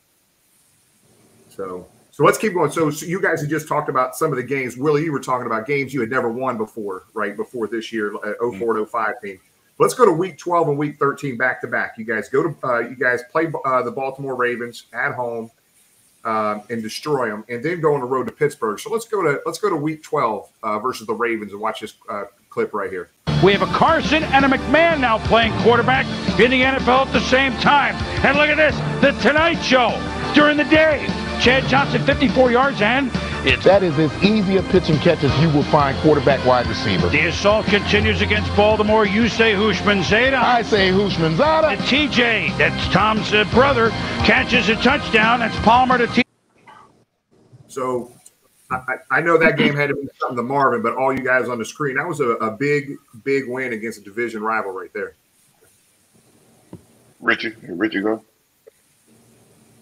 So, so let's keep going. So, so, you guys had just talked about some of the games. Willie, you were talking about games you had never won before, right? Before this year, uh, 04 mm. 05 team. Let's go to week 12 and week 13 back to back. You guys go to, uh, you guys play uh, the Baltimore Ravens at home. Um, and destroy them, and then go on the road to Pittsburgh. So let's go to let's go to Week 12 uh, versus the Ravens and watch this uh, clip right here. We have a Carson and a McMahon now playing quarterback in the NFL at the same time. And look at this The Tonight Show during the day. Chad Johnson, 54 yards, and it's. That is as easy a pitch and catch as you will find quarterback wide receiver. The assault continues against Baltimore. You say Houshmandzadeh. I say Houshmandzadeh. And TJ, that's Tom's uh, brother, catches a touchdown. That's Palmer to TJ. So I, I, know that game had to be something to Marvin, but all you guys on the screen, that was a, a big, big win against a division rival right there. Richie, Richie, go.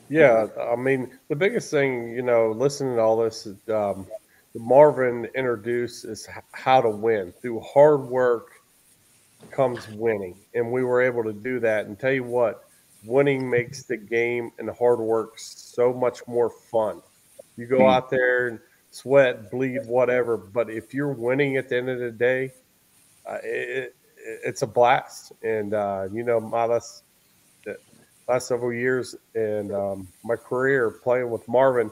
Yeah, I mean, the biggest thing, you know, listening to all this, um, Marvin introduced is how to win through hard work comes winning, and we were able to do that. And tell you what, winning makes the game and the hard work so much more fun. You go hmm. out there and sweat, bleed, whatever. But if you're winning at the end of the day, uh, it, it, it's a blast. And uh, you know, my last last several years and um, my career playing with Marvin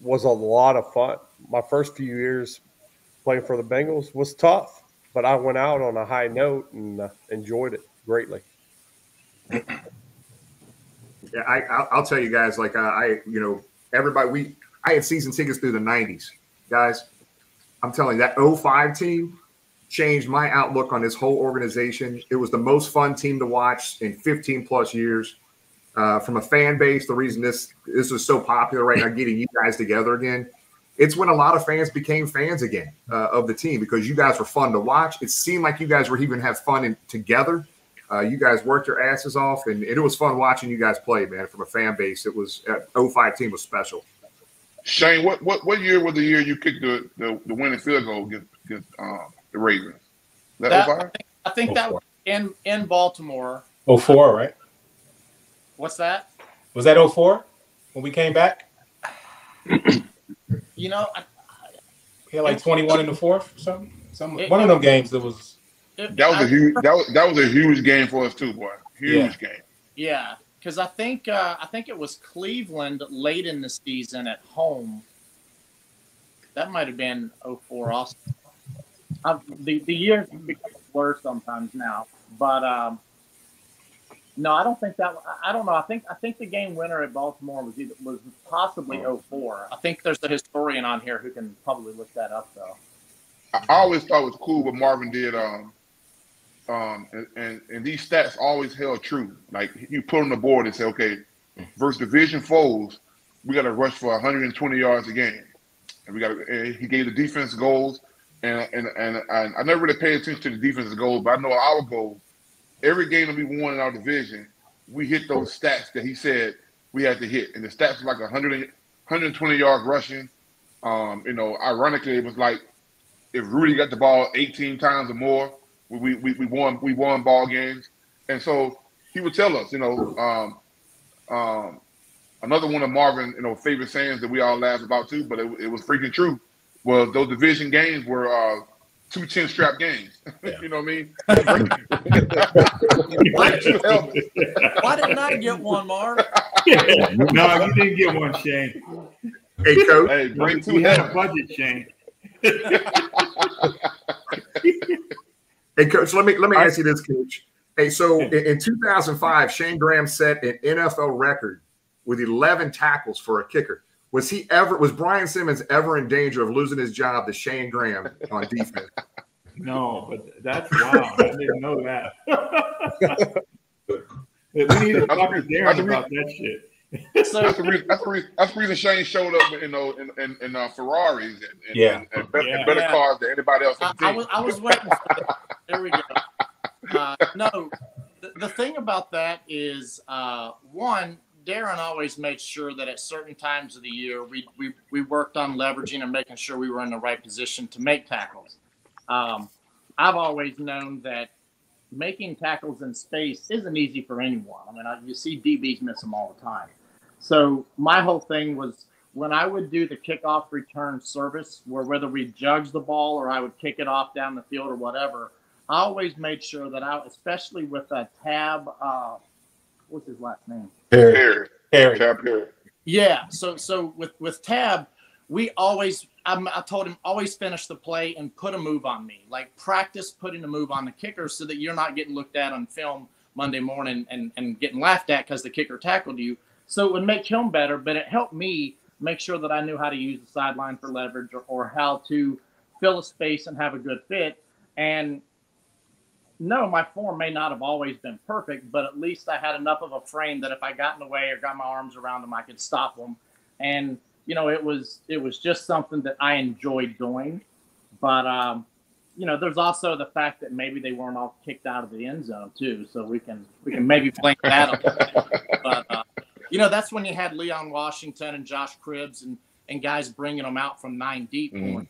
was a lot of fun. My first few years playing for the Bengals was tough, but I went out on a high note and uh, enjoyed it greatly. Yeah, I, I'll tell you guys, like uh, I, you know, everybody, we I had season tickets through the 90s. Guys, I'm telling you, that 05 team changed my outlook on this whole organization. It was the most fun team to watch in 15 plus years. Uh, from a fan base, the reason this this is so popular right now, getting you guys together again, it's when a lot of fans became fans again uh, of the team because you guys were fun to watch. It seemed like you guys were even have fun in, together. Uh, you guys worked your asses off, and, it was fun watching you guys play, man. From a fan base, it was uh, 05 team was special. Shayne, what, what what year was the year you kicked the, the, the winning field goal against, against um, the Ravens? That, that I think, I think that was in in Baltimore. 04, right? What's that? Was that 04 when we came back? you know, I, he had like 21 in the fourth or something. Some it, one of them games that was. It, that was I, a huge. That was that was a huge game for us too, boy. Huge yeah. game. Yeah, because I think uh, I think it was Cleveland late in the season at home. That might have been 04 also. Uh, the the years become worse sometimes now, but um, no, I don't think that. I don't know. I think I think the game winner at Baltimore was either, was possibly 04. I think there's a historian on here who can probably look that up though. I always thought it was cool what Marvin did. Um, um, and, and, and these stats always held true. Like you put on the board and say, okay, versus division foes, we got to rush for 120 yards a game, and we got. He gave the defense goals, and and and, and I never really paid attention to the defense's goals, but I know our goal every game that we won in our division, we hit those stats that he said we had to hit. And the stats were like 100, 120 yards rushing. Um, you know, ironically, it was like if Rudi got the ball 18 times or more, we, we, we won we won ball games. And so he would tell us, you know, um, um, another one of Marvin, you know, favorite sayings that we all laugh about too, but it, it was freaking true. Was those division games were uh, two chin strap games. Yeah. you know what I mean? Why, Why didn't I get one, Mark? no, you didn't get one, Shayne. Hey, coach. Hey, bring two. We had a budget, Shayne. Hey, coach. Let me let me ask you this, coach. Hey, so in, in 2005, Shayne Graham set an NFL record with 11 tackles for a kicker. Was he ever? Was Brian Simmons ever in danger of losing his job to Shayne Graham on defense? No, but that's wow. I didn't know that. we need to talk to Darrin about that shit. So that's the reason. That's the reason, that's the reason Shayne showed up, you know, in in, in uh, Ferraris and, and, yeah. and, and better, yeah. better cars than anybody else. I, I, was, I was waiting. For that. There we go. Uh, no, the, the, thing about that is, uh, one, Darrin always made sure that at certain times of the year we, we, we worked on leveraging and making sure we were in the right position to make tackles. Um, I've always known that making tackles in space isn't easy for anyone. I mean, I, you see DBs miss them all the time. So my whole thing was when I would do the kickoff return service, where whether we judge the ball or I would kick it off down the field or whatever, I always made sure that I, especially with a tab, uh, what's his last name? Harry. Harry. Tab Harry. Yeah. So so with with Tab, we always I'm, i told him always finish the play and put a move on me. Like practice putting a move on the kicker so that you're not getting looked at on film Monday morning and and getting laughed at because the kicker tackled you. So it would make him better, but it helped me make sure that I knew how to use the sideline for leverage or, or how to fill a space and have a good fit. And no, my form may not have always been perfect, but at least I had enough of a frame that if I got in the way or got my arms around them, I could stop them. And you know, it was it was just something that I enjoyed doing. But um, you know, there's also the fact that maybe they weren't all kicked out of the end zone too, so we can we can maybe blame that. but uh, you know, that's when you had Leon Washington and Josh Cribbs and and guys bringing them out from nine deep, mm.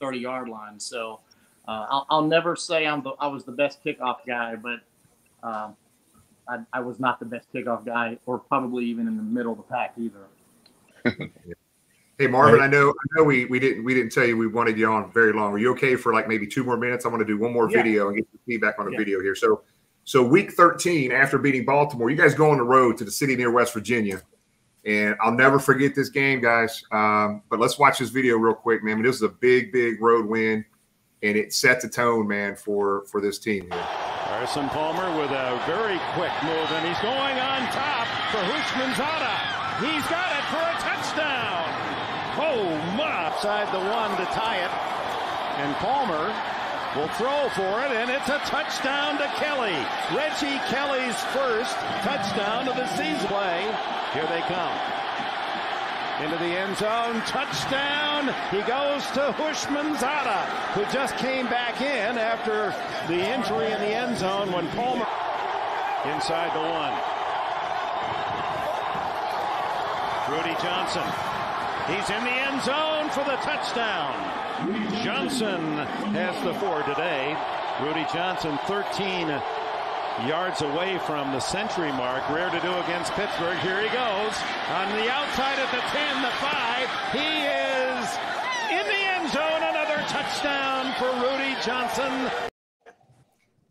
30 yard line. So uh, I'll, I'll, never say I'm the I was the best kickoff guy, but um, I, I, was not the best kickoff guy, or probably even in the middle of the pack either. hey Marvin, I know I know we, we didn't we didn't tell you we wanted you on very long. Are you okay for like maybe two more minutes? I want to do one more yeah. video and get your feedback on the yeah. video here. So so week 13 after beating Baltimore, you guys go on the road to the city near West Virginia. And I'll never forget this game, guys. Um, but let's watch this video real quick, man. I mean, this is a big, big road win and it set the tone, man, for for this team here. Carson Palmer with a very quick move, and he's going on top for Houshmandzadeh. He's got it for a touchdown. Oh, my. Side the one to tie it, and Palmer will throw for it, and it's a touchdown to Kelly. Reggie Kelly's first touchdown of the season play. Here they come into the end zone. Touchdown. He goes to Houshmandzadeh, who just came back in after the injury in the end zone when Palmer inside the one. Rudi Johnson. He's in the end zone for the touchdown. Johnson has the four today. Rudi Johnson, 13 yards away from the century mark. Rare to do against Pittsburgh. Here he goes. On the outside at the 10, the 5. He is in the end zone. Another touchdown for Rudi Johnson.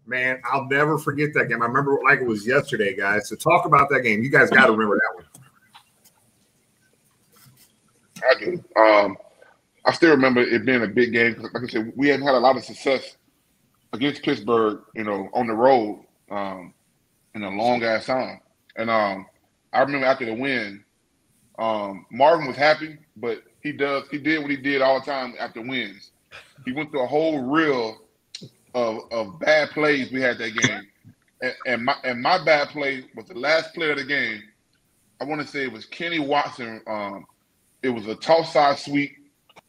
Man, I'll never forget that game. I remember like it was yesterday, guys. So talk about that game. You guys got to remember that one. I do. Um, I still remember it being a big game. Like I said, we hadn't had a lot of success against Pittsburgh, you know, on the road um, in a long ass time. And um, I remember after the win, um, Marvin was happy, but he does he did what he did all the time after wins. He went through a whole reel of, of bad plays we had that game. And, and my and my bad play was the last play of the game. I want to say it was Kenny Watson. Um, it was a toss side sweep.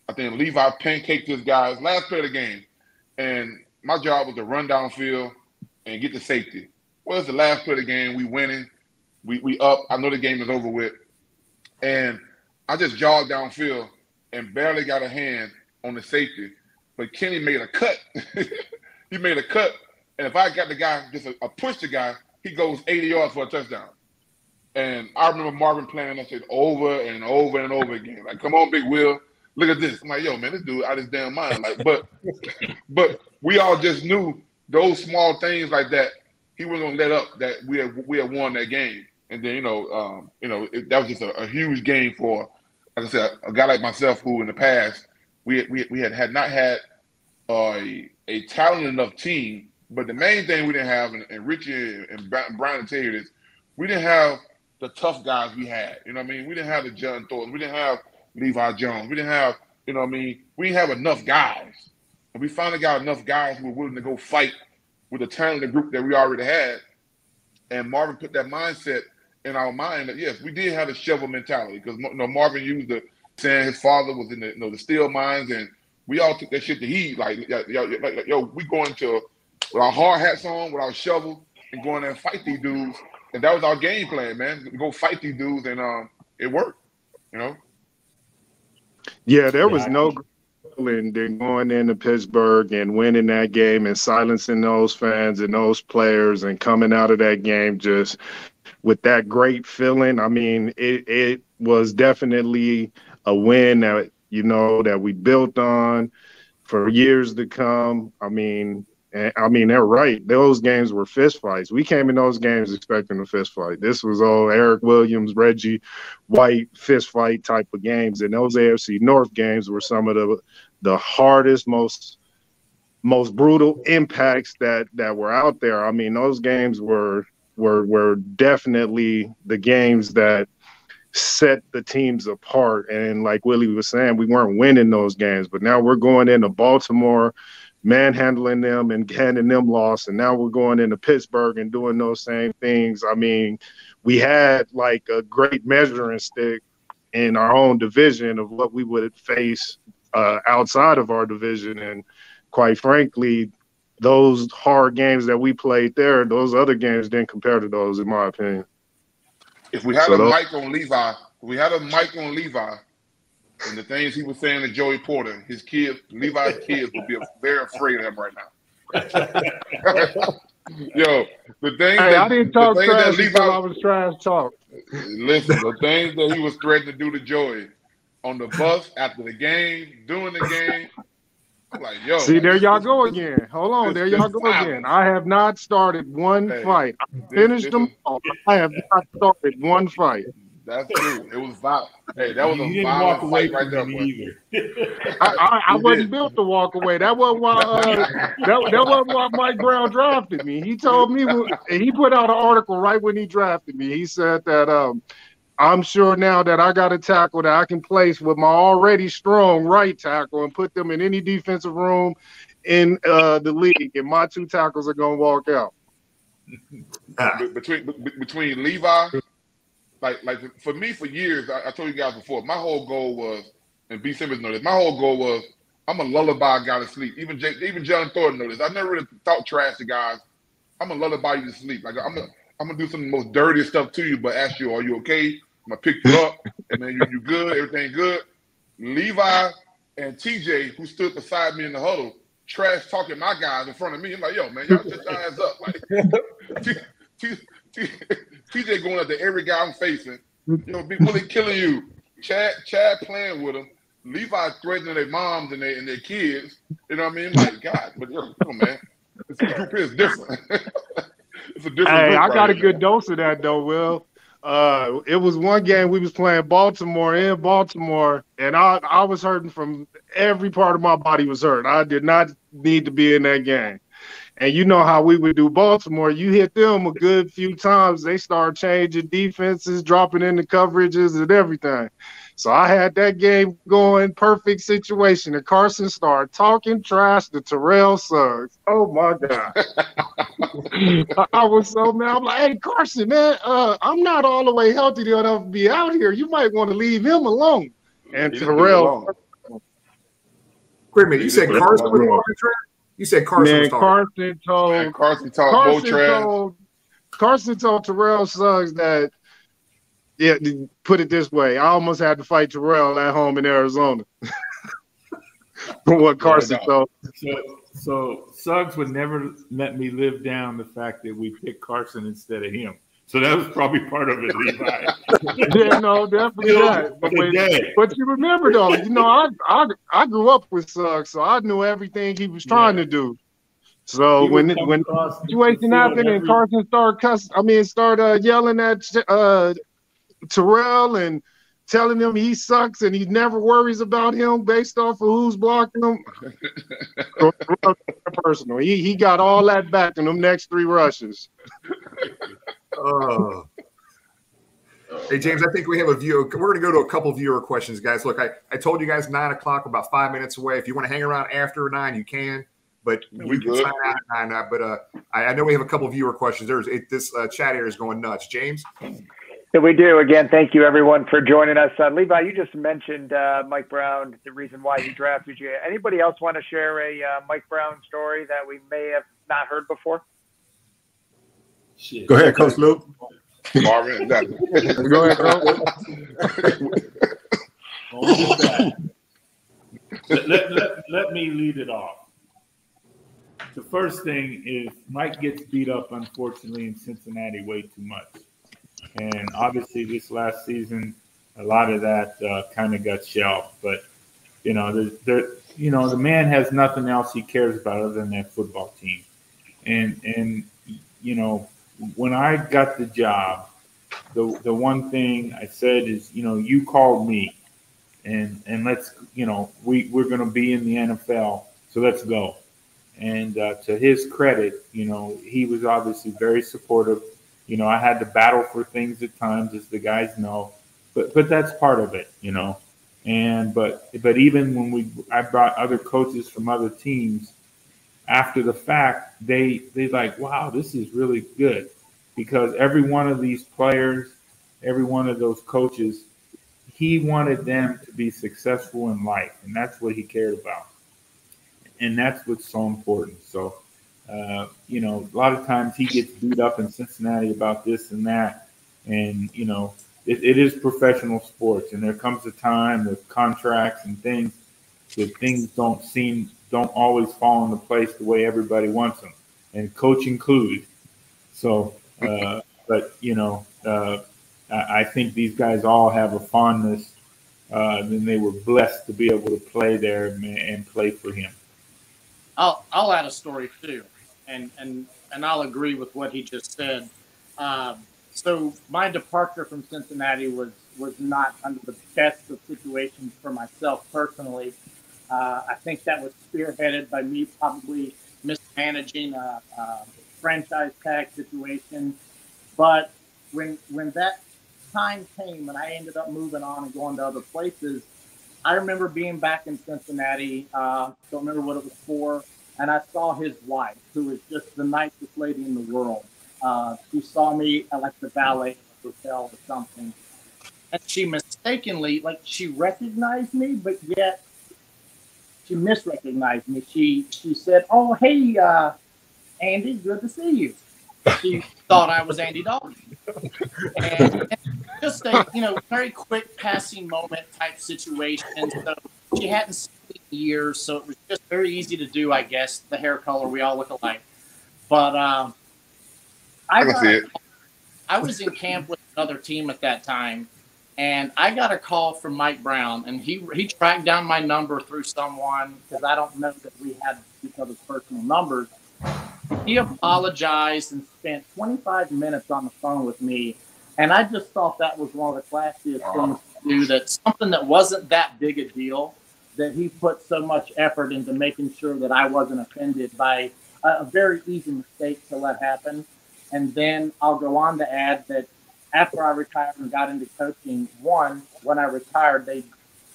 I think Levi pancaked this guy's last play of the game. And my job was to run downfield and get the safety. Well, it's the last play of the game. We winning. We we up. I know the game is over with. And I just jogged downfield and barely got a hand on the safety. But Kenny made a cut. he made a cut. And if I got the guy, just a, a push the guy, he goes 80 yards for a touchdown. And I remember Marvin playing that shit over and over and over again. Like, come on, Big Will, look at this. I'm like, yo, man, this dude out his damn mind. Like, but but we all just knew those small things like that. He wasn't gonna let up that we had we had won that game. And then you know, um, you know, it, that was just a, a huge game for, like I said, a guy like myself who in the past we we we had had not had a a talented enough team. But the main thing we didn't have, and, and Richie and Brian will tell you this, we didn't have the tough guys we had. You know what I mean? We didn't have the John Thornton. We didn't have Levi Jones. We didn't have, you know what I mean? We didn't have enough guys. And we finally got enough guys who were willing to go fight with the talented group that we already had. And Marvin put that mindset in our mind that yes, we did have a shovel mentality because you know, Marvin used the saying his father was in the you know the steel mines, and we all took that shit to heat. Like, yo, yo, like, yo, we going to with our hard hats on, with our shovel, and going there and fight these dudes. And that was our game plan, man. Go fight these dudes, and um, it worked. You know. Yeah, there was no feeling than going into Pittsburgh and winning that game and silencing those fans and those players and coming out of that game just with that great feeling. I mean, it it was definitely a win that you know that we built on for years to come. I mean, and, I mean they're right. Those games were fist fights. We came in those games expecting a fist fight. This was all Erik Williams, Reggie White fist fight type of games, and those AFC North games were some of the the hardest, most most brutal impacts that that were out there. I mean, those games were were were definitely the games that set the teams apart. And like Willie was saying, we weren't winning those games, but now we're going into Baltimore, manhandling them and handing them loss. And now we're going into Pittsburgh and doing those same things. I mean, we had like a great measuring stick in our own division of what we would face uh, outside of our division. And quite frankly, those hard games that we played there, those other games didn't compare to those, in my opinion. If we had So a those- mic on Levi, if we had a mic on Levi, and the things he was saying to Joey Porter, his kids, Levi's kids would be very afraid of him right now. Yo, the things Hey, that, I didn't talk trash until I Levi, was trash talk. listen, the things that he was threatening to do to Joey on the bus after the game, during the game. I'm like, yo, See, there y'all go again. Hold on, there y'all go again. I have not started one Hey, fight. I this- finished this them is- all. I have not started one fight. That's true. It was violent. Hey, that was You a didn't violent walk away right from there, either. I, I, I wasn't did. built to walk away. That wasn't why. Uh, that, that wasn't why Mike Brown drafted me. He told me, and he put out an article right when he drafted me. He said that um, I'm sure now that I got a tackle that I can place with my already strong right tackle and put them in any defensive room in uh, the league, and my two tackles are gonna walk out. Be- between between Levi, like like for me for years, I, I told you guys before, my whole goal was, and B Simmons this, my whole goal was I'm a lullaby guy to sleep. Even Jay, even John Thornton this. I never really talk trash to guys. I'm a lullaby you to sleep. Like I'm gonna I'm gonna do some of the most dirtiest stuff to you, but ask you, are you okay? I'm gonna pick you up, and then you you good, everything good. Levi and TJ, who stood beside me in the huddle, trash talking my guys in front of me. I'm like, yo, man, y'all shut your ass up. Like, T- T- TJ going after every guy I'm facing. You know, Big Willie killing you. Chad, Chad playing with him. Levi threatening their moms and their and their kids. You know what I mean? Like God, but come on, man. It's, it's different. it's a different. Hey, I right got a here. good dose of that though, Will. Uh, it was one game we was playing Baltimore in Baltimore, and I I was hurting from every part of my body was hurt. I did not need to be in that game. And you know how we would do Baltimore. You hit them a good few times, they start changing defenses, dropping into coverages and everything. So I had that game going, perfect situation. And Carson started talking trash to Terrell Suggs. Oh my God. I- I was so mad. I'm like, hey Carson, man, uh, I'm not all the way healthy enough to be out here. You might want to leave him alone. And Leave Terrell, alone. Wait a minute. You said Carson was talking trash? You said Carson man, was talking. Carson told Man, Carson talked Bo Carson trash. told Carson told Terrell Suggs that yeah, put it this way, I almost had to fight Terrell at home in Arizona. From what Carson no. told. So, so Suggs would never let me live down the fact that we picked Carson instead of him. So that was probably part of it, Levi. yeah, no, definitely You know, not. But, when- but you remember though, you know, I, I I grew up with Suggs, so I knew everything he was trying to do. So He when it- when the situation happened and Carson started cuss, I mean, started uh, yelling at uh, Terrell and telling him he sucks and he never worries about him based off of who's blocking him. Personal, he he got all that back in them next three rushes. Oh. Hey James, I think we have a view. We're going to go to a couple viewer questions, guys. Look, I, I told you guys nine o'clock, about five minutes away. If you want to hang around after nine, you can. But We we can good. sign out at nine. uh, But uh, I, I know we have a couple viewer questions. There's it, this uh, chat area is going nuts. James, Yeah, we do. Again, thank you everyone for joining us. Uh, Levi, you just mentioned uh, Mike Brown, the reason why he drafted you. Anybody else want to share a uh, Mike Brown story that we may have not heard before? Shit. Go ahead, Coach Luke. Marvin, exactly. Go ahead, bro. On let, let, let, let me lead it off. The first thing is Mike gets beat up, unfortunately, in Cincinnati way too much. And obviously, this last season, a lot of that uh, kind of got shelved. But, you know, there, there, you know, the man has nothing else he cares about other than that football team. And, and you know, when I got the job, the, the one thing I said is, you know, you called me and and let's you know we we're going to be in the NFL, so let's go. And uh, to his credit, you know he was obviously very supportive. You know I had to battle for things at times, as the guys know, but but that's part of it, you know. And but but even when we I brought other coaches from other teams, after the fact, they they like wow this is really good because every one of these players, every one of those coaches he wanted them to be successful in life, and that's what he cared about. And that's what's so important. So, uh, you know, a lot of times he gets beat up in Cincinnati about this and that. And, you know, it, it is professional sports, and there comes a time with contracts and things that things don't seem, don't always fall into place the way everybody wants them, and coach included. So, uh, but, you know, uh, I think these guys all have a fondness. Uh, and they were blessed to be able to play there and play for him. I'll I'll add a story too, and and and I'll agree with what he just said. Um, so my departure from Cincinnati was was not under the best of situations for myself personally. Uh, I think that was spearheaded by me probably mismanaging a, a franchise tag situation. But when when that time came and I ended up moving on and going to other places, I remember being back in Cincinnati. Uh, don't remember what it was for, and I saw his wife, who was just the nicest lady in the world. Uh, she saw me at like the valet hotel or something, and she mistakenly, like, she recognized me, but yet she misrecognized me. She she said, "Oh, hey, uh, Andy, good to see you." She thought I was Andy Dalton. And, and just a you know very quick passing moment type situation. So she hadn't seen me in years, so it was just very easy to do, I guess. The hair color, we all look alike. But um, I I can see it. I was in camp with another team at that time, and I got a call from Mike Brown, and he he tracked down my number through someone because I don't know that we had each other's personal numbers. He apologized and spent 25 minutes on the phone with me, and I just thought that was one of the classiest things to do. That something that wasn't that big a deal, that he put so much effort into making sure that I wasn't offended by a, a very easy mistake to let happen. And then I'll go on to add that after I retired and got into coaching, one, when I retired, they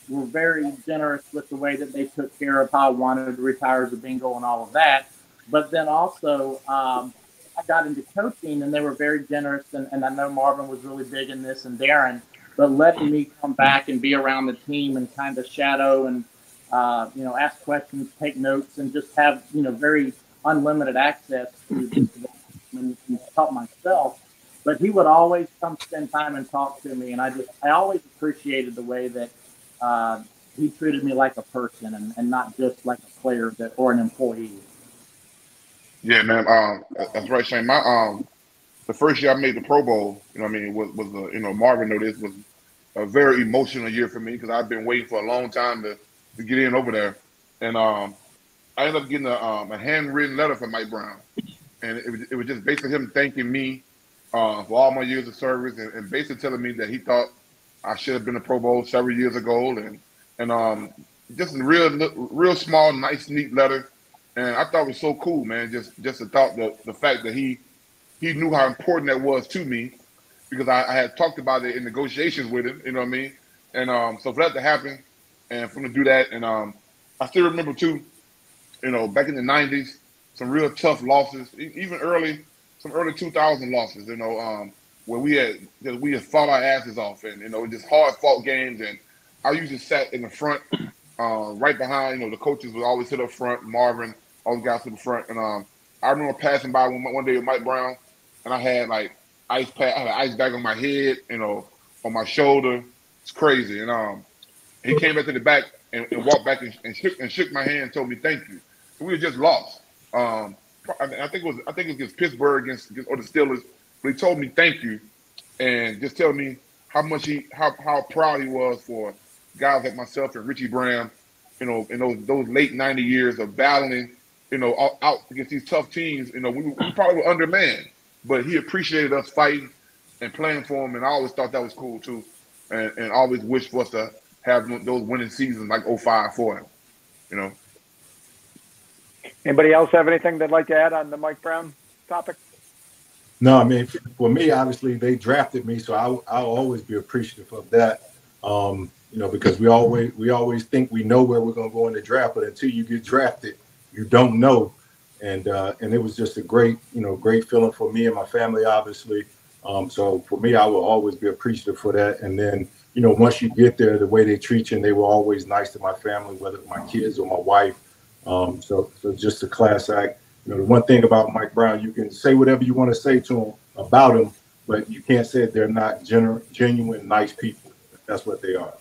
were very generous with the way that they took care of how I wanted to retire as a Bengal and all of that. But then also, um, I got into coaching and they were very generous. And, and I know Marvin was really big in this and Darrin, but letting me come back and be around the team and kind of shadow and, uh, you know, ask questions, take notes, and just have, you know, very unlimited access to and help myself but he would always come spend time and talk to me, and I just I always appreciated the way that uh, he treated me like a person and, and not just like a player that or an employee. Yeah, man. Um, that's right, Shayne. My um, the first year I made the Pro Bowl, you know, what I mean, was was a, you know Marvin know this was a very emotional year for me because I've been waiting for a long time to, to get in over there, and um, I ended up getting a, um, a handwritten letter from Mike Brown, and it was, it was just basically him thanking me uh, for all my years of service and, and, basically telling me that he thought I should have been a Pro Bowl several years ago, and and um, just a real real small, nice, neat letter, and I thought it was so cool, man. Just just the thought the the fact that he he knew how important that was to me because I, I had talked about it in negotiations with him, you know what I mean, and um, so for that to happen and for him to do that, and um, I still remember too, you know, back in the '90s, some real tough losses, even early some early 2000 losses, you know, um, where we had just, we had fought our asses off, and you know, just hard fought games. And I usually sat in the front, uh, right behind. You know, the coaches would always sit up front. Marvin, all the guys to the front, and um, I remember passing by one, one day with Mike Brown, and I had like ice pack, I had an ice bag on my head, you know, on my shoulder. It's crazy, and um, he came back to the back and, and walked back and, and, shook and shook my hand, and told me thank you. we were just lost. Um, I, think it was I think it was against Pittsburgh against, against or the Steelers. But he told me thank you, and just tell me how much he how how proud he was for guys like myself and Richie Braham, you know, in those those late '90 years of battling, you know, out, out against these tough teams. You know, we, we probably were undermanned, but he appreciated us fighting and playing for him, and I always thought that was cool too, and, and always wished for us to have those winning seasons like 05 for him, you know. Anybody else have anything they'd like to add on the Mike Brown topic? No, I mean, for me, obviously they drafted me, so I, will always be appreciative of that. Um, you know, because we always we always think we know where we're going to go in the draft, but until you get drafted, you don't know. And uh, and it was just a great, you know, great feeling for me and my family, obviously. Um, so for me, I will always be appreciative for that. And then, you know, once you get there, the way they treat you, and they were always nice to my family, whether my kids or my wife. Um, so, so just a class act. You know, the one thing about Mike Brown, you can say whatever you want to say to him about him, but you can't say they're not genu- genuine, nice people. That's what they are.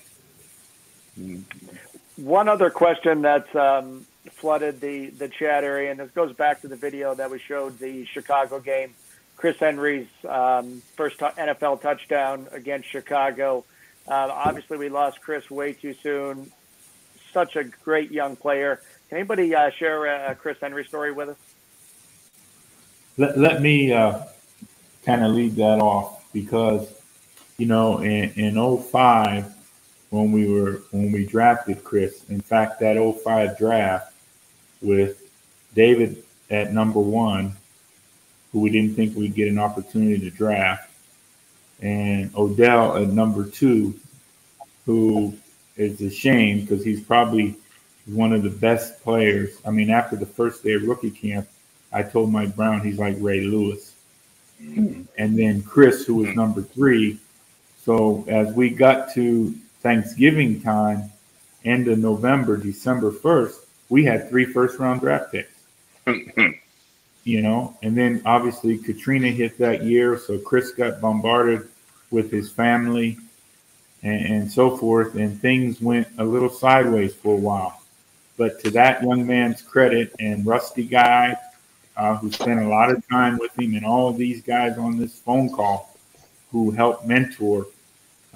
One other question that's um, flooded the, the chat area, and this goes back to the video that we showed the Chicago game. Chris Henry's um, first t- NFL touchdown against Chicago. Uh, obviously, we lost Chris way too soon. Such a great young player. Can anybody uh, share a Chris Henry story with us? Let, let me uh, kind of lead that off because, you know, in, in 05, when we were when we drafted Chris, in fact, that 05 draft with David at number one, who we didn't think we'd get an opportunity to draft, and Odell at number two, who is a shame because he's probably one of the best players. I mean, after the first day of rookie camp, I told Mike Brown he's like Ray Lewis. And then Chris, who was number three. So as we got to Thanksgiving time, end of November, December 1st, we had three first round draft picks. you know, and then obviously Katrina hit that year. So Chris got bombarded with his family and, and so forth. And things went a little sideways for a while. But to that young man's credit and Rusty Guy, uh, who spent a lot of time with him, and all of these guys on this phone call who helped mentor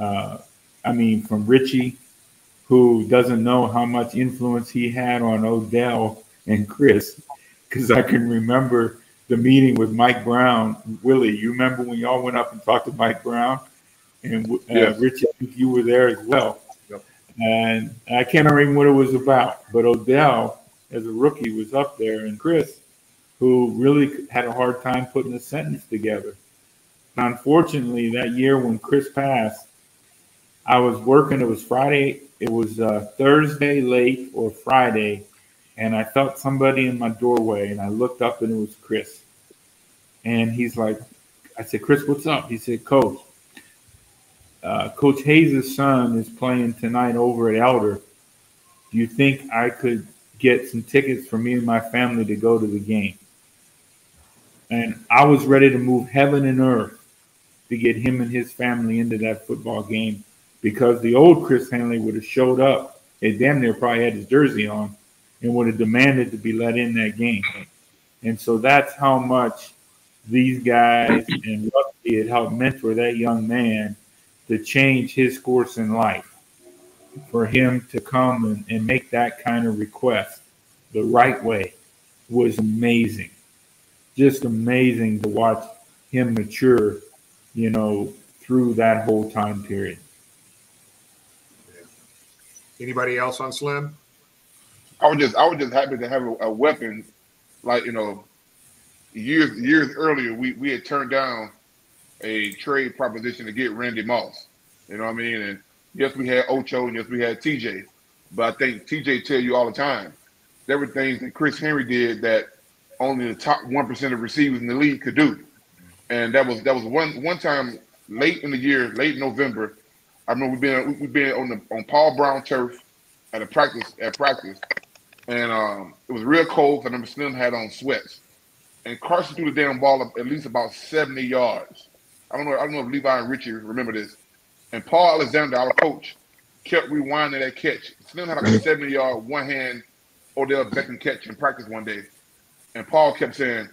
uh, I mean, from Richie, who doesn't know how much influence he had on Odell and Chris, because I can remember the meeting with Mike Brown. Willie, you remember when y'all went up and talked to Mike Brown? And uh, Yes. Richie, I think you were there as well. And I can't remember what it was about, but Odell, as a rookie, was up there, and Chris, who really had a hard time putting a sentence together. Unfortunately, that year when Chris passed, I was working. It was Friday. It was uh, Thursday late or Friday, and I felt somebody in my doorway, and I looked up, and it was Chris. And he's like, I said, Chris, what's up? He said, Coach, uh, Coach Hayes' son is playing tonight over at Elder. Do you think I could get some tickets for me and my family to go to the game? And I was ready to move heaven and earth to get him and his family into that football game because the old Chris Henry would have showed up and damn near probably had his jersey on and would have demanded to be let in that game. And so that's how much these guys and Rusty had helped mentor that young man to change his course in life. For him to come and, and make that kind of request the right way was amazing. Just amazing to watch him mature, you know, through that whole time period. Anybody else on Slim? I was just I was just happy to have a, a weapon, like you know, years years earlier we we had turned down a trade proposition to get Randy Moss. You know what I mean? And yes, we had Ocho and yes, we had TJ. But I think TJ tell you all the time there were things that Chris Henry did that only the top one percent of receivers in the league could do. And that was that was one one time late in the year, late November. I remember we been we been on the on Paul Brown turf at a practice at practice, and um, it was real cold. I remember Slim had on sweats, and Carson threw the damn ball up at least about seventy yards. I don't know. I don't know if Levi and Richie remember this. And Paul Alexander, our coach, kept rewinding that catch. Slim had like a seventy yard one hand Odell Beckham catch in practice one day, and Paul kept saying,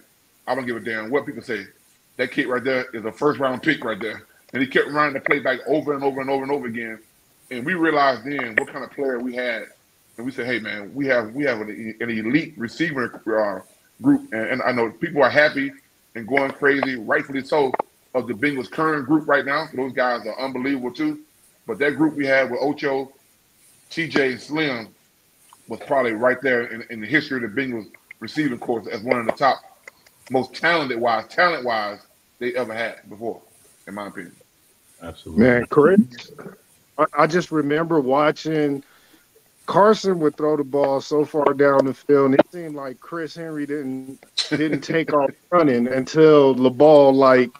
"I don't give a damn what people say. That kid right there is a first round pick right there." And he kept running the play back over and over and over and over again. And we realized then what kind of player we had. And we said, "Hey man, we have we have an, an elite receiver uh, group, and, and I know people are happy and going crazy, rightfully so, of the Bengals' current group right now. Those guys are unbelievable too. But that group we had with Ocho, TJ, and Slim was probably right there in, in the history of the Bengals receiving corps as one of the top, most talented wise, talent wise they ever had before, in my opinion. Absolutely. Man, Chris, I, I just remember watching Carson would throw the ball so far down the field, and it seemed like Chris Henry didn't didn't take off running until the ball like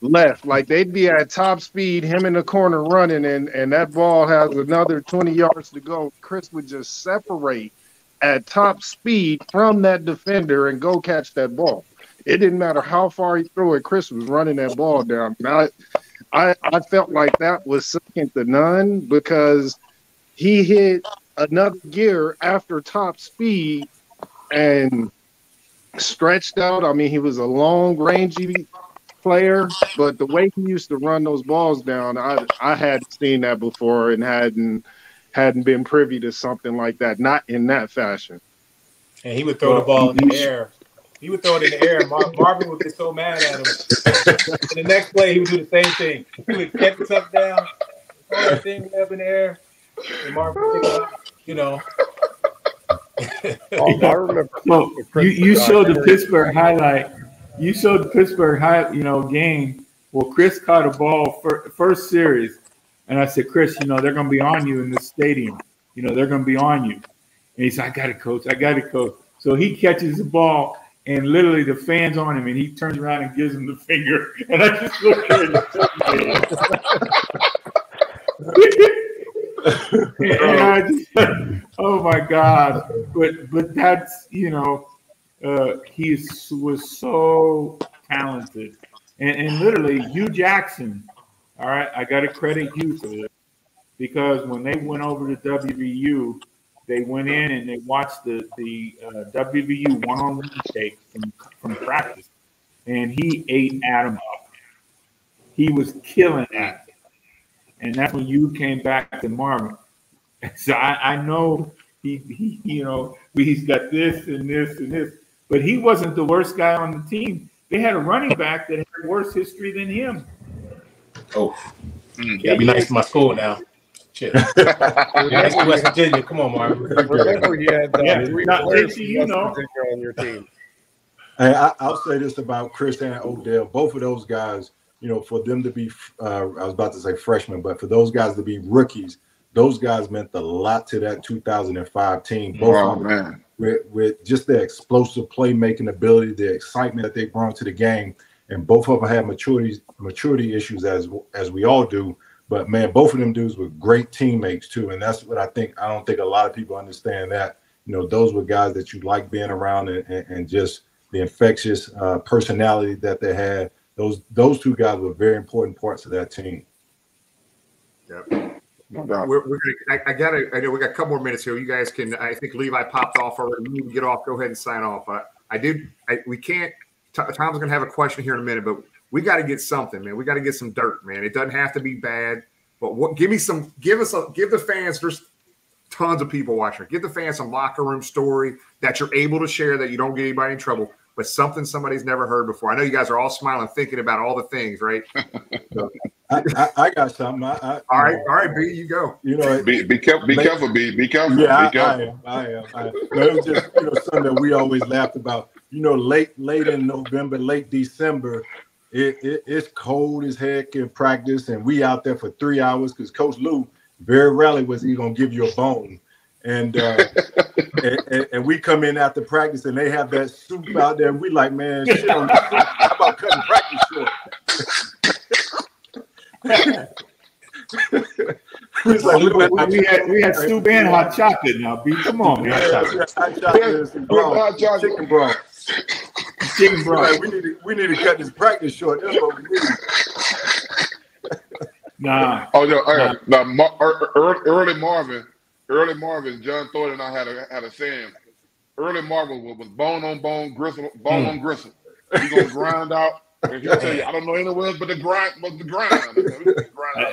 left. Like they'd be at top speed, him in the corner running, and and that ball has another twenty yards to go. Chris would just separate at top speed from that defender and go catch that ball. It didn't matter how far he threw it. Chris was running that ball down. Now, I I felt like that was second to none because he hit another gear after top speed and stretched out. I mean, he was a long rangy player, but the way he used to run those balls down, I I hadn't seen that before and hadn't hadn't been privy to something like that. Not in that fashion. And he would throw the ball in the air. He would throw it in the air. Mar- Marvin would get so mad at him. and the next play, he would do the same thing. He would catch the touchdown, throw that thing up in the air, and Marvin would pick it up. You know. Oh, I remember. Well, you, you showed the Pittsburgh highlight. You showed the Pittsburgh high, you know, game. Well, Chris caught a ball for, first series, and I said, Chris, you know, they're going to be on you in this stadium. You know, they're going to be on you. And he said, I got it, coach. I got it, coach. So he catches the ball, and literally the fans on him, and he turns around and gives him the finger. And I just look at him. and I just, oh my God! But but that's you know, uh, he was so talented, and, and literally Hue Jackson. All right, I got to credit Hugh for this because when they went over to WVU, they went in and they watched the the uh, WVU one on one tape from from practice, and he ate Adam up. He was killing Adam. and that's when you came back to Marvin. So I, I know he, he, you know, he's got this and this and this, but he wasn't the worst guy on the team. They had a running back that had worse history than him. Oh, that'd be nice to my school now. Shit. Nice to West Virginia. Come on, Marvin. Remember, you had uh, Yeah, three not players JT, you know. On your team. Hey, I, I'll say this about Chris and Odell. Both of those guys, you know, for them to be, uh, I was about to say freshmen, but for those guys to be rookies, those guys meant a lot to that 2005 team. Both Oh, of them man. With, with just the explosive playmaking ability, the excitement that they brought to the game, and both of them had maturity maturity issues as as we all do. But man, both of them dudes were great teammates too, and that's what I think. I don't think a lot of people understand that. You know, those were guys that you like being around, and, and, and just the infectious uh, personality that they had. Those those two guys were very important parts of that team. Yep. We're, we're gonna, I, I gotta, I know we got a couple more minutes here. You guys can, I think Levi popped off already. You need to get off. Go ahead and sign off. I, I did, I, we can't, T- Tom's gonna have a question here in a minute, but we got to get something, man. We got to get some dirt, man. It doesn't have to be bad, but what, give me some, give us a, give the fans, there's tons of people watching. Give the fans some locker room story that you're able to share that you don't get anybody in trouble, but something somebody's never heard before. I know you guys are all smiling, thinking about all the things, right? So- I, I, I got something. I, I, all right, all right, B, you go. You know, Be, be careful. Be Late- careful. Be be careful. Yeah, be I, I careful. am. I am. I am. But it was just you know something that we always laughed about. You know, late late in November, late December, it, it it's cold as heck in practice, and we out there for three hours because Coach Lou very rarely was he gonna give you a bone. And, uh, and, and and we come in after practice and they have that soup out there. And we like, man, shit on the soup. How about cutting practice short? It's like, look at we had we had soup and hot chocolate now. B, come on, man. Yeah, yeah, hot chocolate and some chicken broth. Chicken broth. Like, we need to we need to cut this practice short. That's what we need. Nah. Oh no, uh, no, Mar- er- er- early Marvin, early Marvin, John Thornton and I had a had a saying. Early Marvin was, was bone on bone, gristle, bone Hmm. on gristle. He gonna grind out, and he'll tell you, I don't know anywhere else but the grind, but the grind.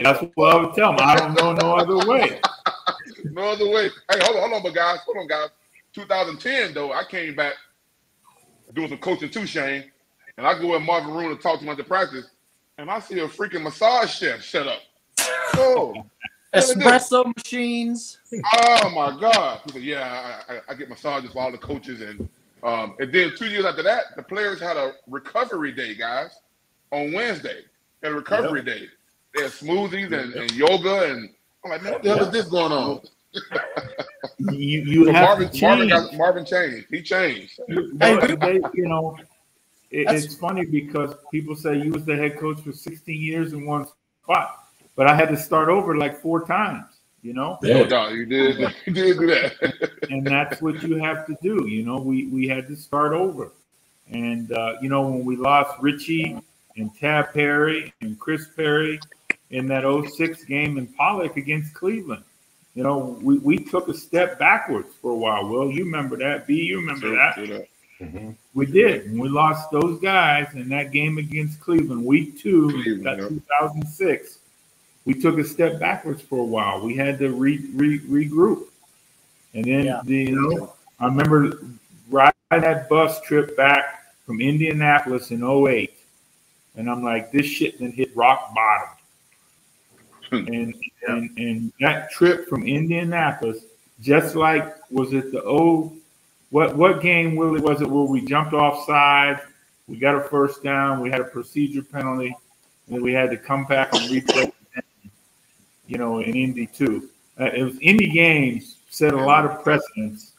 That's what I would tell him. I don't know no other way. no other way. Hey, hold on, hold on, but guys, hold on, guys. 2010 though, I came back doing some coaching too, Shayne, and I go in Marvin room to talk to him at the practice, and I see a freaking massage chef set up. Oh, Espresso machines. Oh my God! He said, "Yeah, I, I, I get massages for all the coaches, and um, and then two years after that, the players had a recovery day, guys, on Wednesday. They had a recovery day. They had smoothies and, and yoga, and I'm like, man, what the hell is this going on? You you So have Marvin, to Marvin, got, Marvin changed. He changed. But they, you know, it, it's funny because people say you was the head coach for 16 years in one spot, but I had to start over like four times. You know, No doubt, you did. You did do that. and that's what you have to do. You know, we we had to start over, and uh, you know when we lost Richie and Tab Perry and Chris Perry in that 06 game in Pollock against Cleveland. You know, we, we took a step backwards for a while. Well, you remember that. B, you remember that. We did. And we lost those guys in that game against Cleveland, week two, that 2006. We took a step backwards for a while. We had to re, re, regroup. And then, the, you know, I remember riding that bus trip back from Indianapolis in 08. And I'm like, this shit then hit rock bottom. Hmm. and, and and that trip from Indianapolis, just like was it the old what what game really was it where we jumped off side, we got a first down, we had a procedure penalty, and then we had to come back and replay, you know, in Indy too. Uh, it was Indy games set a lot of precedents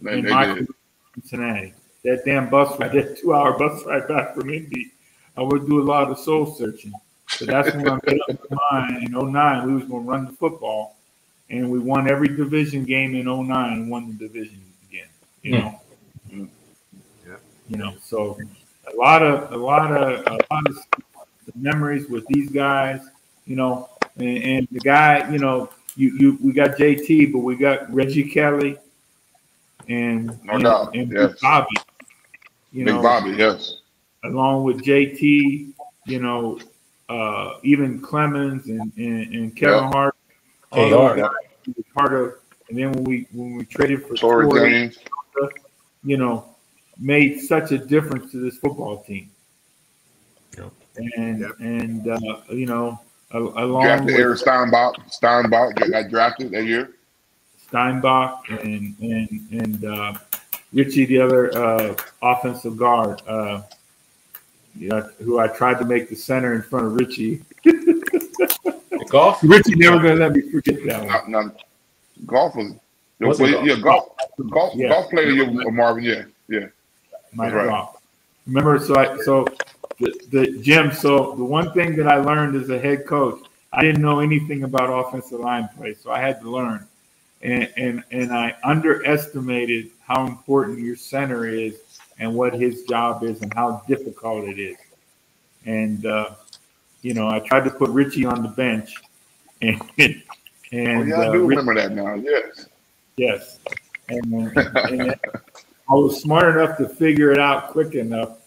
Man, in my did. career Cincinnati. That damn bus ride, that two hour bus ride back from Indy, I would do a lot of soul searching. But that's when I made up my mind in 09, we was going to run the football. And we won every division game in 09 and won the division again. You know, yeah. you know, so a lot of, a lot of, a lot of memories with these guys, you know, and, and the guy, you know, you, you, we got JT, but we got Reggie Kelly and, No and, doubt, and Big yes. Bobby, you Big know, Bobby, yes. along with JT, you know, uh, even Clemens and, and, and Kevin Yeah. Hart, Hey, all Hart. those guys were part of. And then when we when we traded for Tory Tory, James. you know, made such a difference to this football team. And and uh, you know, a- along Drafted with Eric Steinbach. Steinbach got drafted that year. Steinbach and and and uh, Richie, the other uh, offensive guard, uh, yeah, who I tried to make the center in front of Richie. golf. Richie never gonna let me forget that one. Now, now, golf was, Was it well, golf? yeah, golf, golf, Yeah. golf player, you Marvin, yeah, yeah. My right. golf. Remember, so I so the, the Jim. So the one thing that I learned as a head coach, I didn't know anything about offensive line play, so I had to learn, and and and I underestimated how important your center is and what his job is and how difficult it is, and uh, you know I tried to put Richie on the bench, and and Oh, yeah, I uh, do Rich- remember that now. Yes. Yes. And, uh, and I was smart enough to figure it out quick enough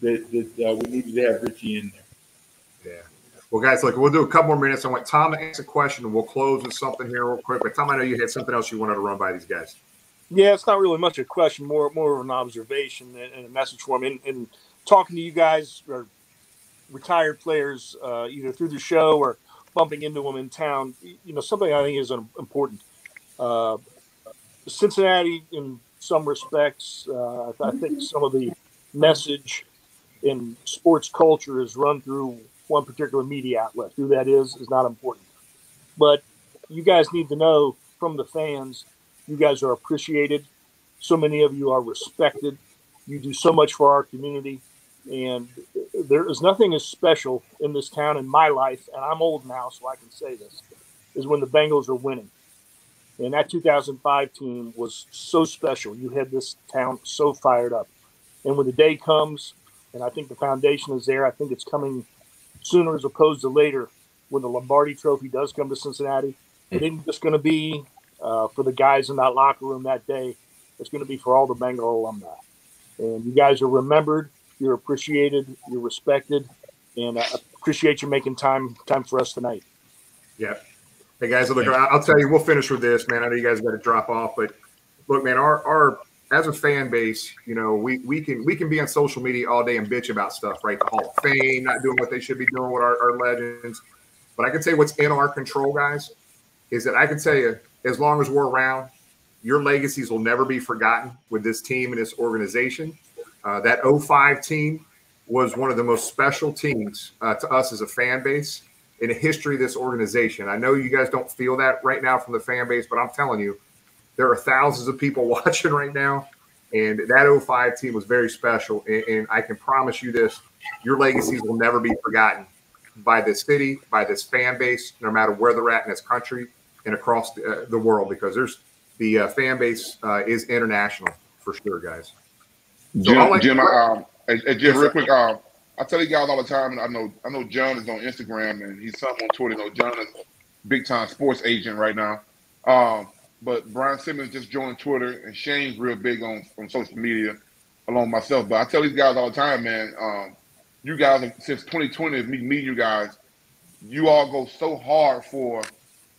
that, that uh, we needed to have Richie in there. Yeah. Well, guys, look, we'll do a couple more minutes. I want Tom to ask a question, and we'll close with something here real quick. But Tom, I know you had something else you wanted to run by these guys. Yeah, it's not really much a question, more more of an observation and, and a message for me. And, and talking to you guys or retired players, uh, either through the show or bumping into them in town, you know, something I think is um, important. Uh, Cincinnati, in some respects, uh, I think some of the message in sports culture is run through one particular media outlet. Who that is is not important, but you guys need to know from the fans, you guys are appreciated. So many of you are respected. You do so much for our community, and there is nothing as special in this town in my life. And I'm old now, so I can say this: is when the Bengals are winning. And that 2005 team was so special. You had this town so fired up. And when the day comes, and I think the foundation is there, I think it's coming sooner as opposed to later when the Lombardi trophy does come to Cincinnati. It isn't just going to be uh, for the guys in that locker room that day. It's going to be for all the Bengal alumni. And you guys are remembered. You're appreciated. You're respected. And I appreciate you making time time for us tonight. Yeah. Hey guys, look, I- I'll tell you, we'll finish with this, man. I know you guys got to drop off, but look, man, our our as a fan base, you know, we we can we can be on social media all day and bitch about stuff, right? The Hall of Fame not doing what they should be doing with our, our legends. But I can tell you what's in our control, guys, is that I can tell you, as long as we're around, your legacies will never be forgotten with this team and this organization. Uh, that 05 team was one of the most special teams uh, to us as a fan base in the history of this organization. I know you guys don't feel that right now from the fan base, but I'm telling you, there are thousands of people watching right now. And that 05 team was very special. And, and I can promise you this your legacies will never be forgotten by this city, by this fan base, no matter where they're at in this country and across the, uh, the world, because there's the uh, fan base uh, is international for sure, guys. So Jim, let- Jim, um, hey, Jim, real quick, um, I tell you guys all the time, and I know, I know John is on Instagram and he's something on Twitter. You know, John is big time sports agent right now. Um, but Brian Simmons just joined Twitter, and Shayne's real big on on social media, along myself. But I tell these guys all the time, man, um, you guys since 2020, me meeting you guys, you all go so hard for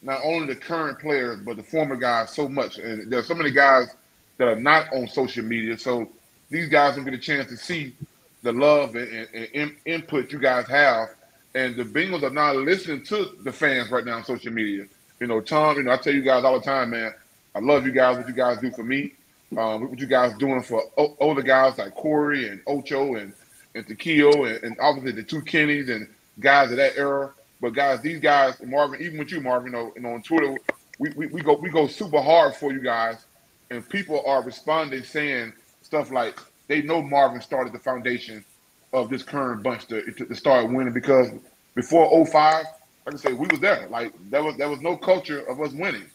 not only the current players but the former guys so much, and there's so many guys that are not on social media. So these guys don't get a chance to see the love and, and, and in- input you guys have. And the Bengals are not listening to the fans right now on social media. You know, Tom, you know, I tell you guys all the time, man, I love you guys, what you guys do for me, um, what you guys doing for o- older guys like Corey and Ocho and, and Takeo and, and obviously the two Kennys and guys of that era. But guys, these guys, Marvin, even with you, Marvin, you know, know on Twitter, we, we, we go we go super hard for you guys, and people are responding saying stuff like they know Marvin started the foundation of this current bunch to, to start winning because before 05, like I say, we was there. Like there was there was no culture of us winning.